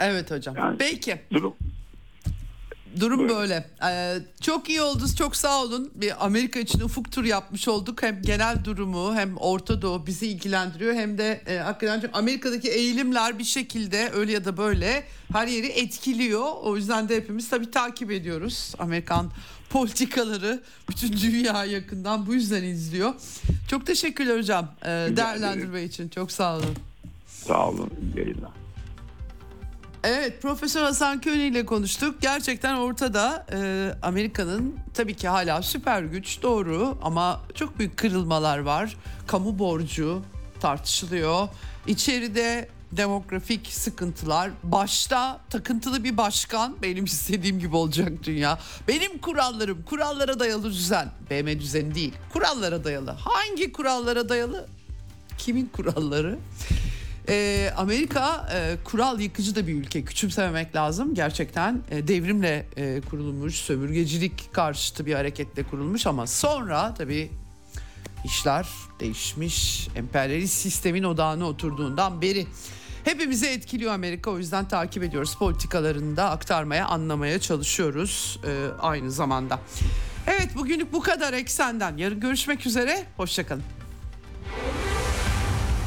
Evet hocam. Yani- Peki. Durum Durum Buyurun. böyle. Ee, çok iyi oldu. Çok sağ olun. Bir Amerika için ufuk tur yapmış olduk. Hem genel durumu hem Orta Doğu bizi ilgilendiriyor hem de e, hakikaten Amerika'daki eğilimler bir şekilde öyle ya da böyle her yeri etkiliyor. O yüzden de hepimiz tabii takip ediyoruz. Amerikan politikaları bütün dünya yakından bu yüzden izliyor. Çok teşekkürler hocam. Ee, değerlendirme için. Çok sağ olun. sağ olun. Yayınlar. Evet Profesör Hasan Köni ile konuştuk. Gerçekten ortada e, Amerika'nın tabii ki hala süper güç doğru ama çok büyük kırılmalar var. Kamu borcu tartışılıyor. İçeride demografik sıkıntılar. Başta takıntılı bir başkan benim istediğim gibi olacak dünya. Benim kurallarım kurallara dayalı düzen. BM düzeni değil kurallara dayalı. Hangi kurallara dayalı? Kimin kuralları? Ee, Amerika e, kural yıkıcı da bir ülke. Küçümsememek lazım. Gerçekten e, devrimle e, kurulmuş, sömürgecilik karşıtı bir hareketle kurulmuş ama sonra tabii işler değişmiş. Emperyalist sistemin odağına oturduğundan beri hepimizi etkiliyor Amerika. O yüzden takip ediyoruz. Politikalarını da aktarmaya, anlamaya çalışıyoruz e, aynı zamanda. Evet bugünlük bu kadar eksenden. Yarın görüşmek üzere. Hoşçakalın.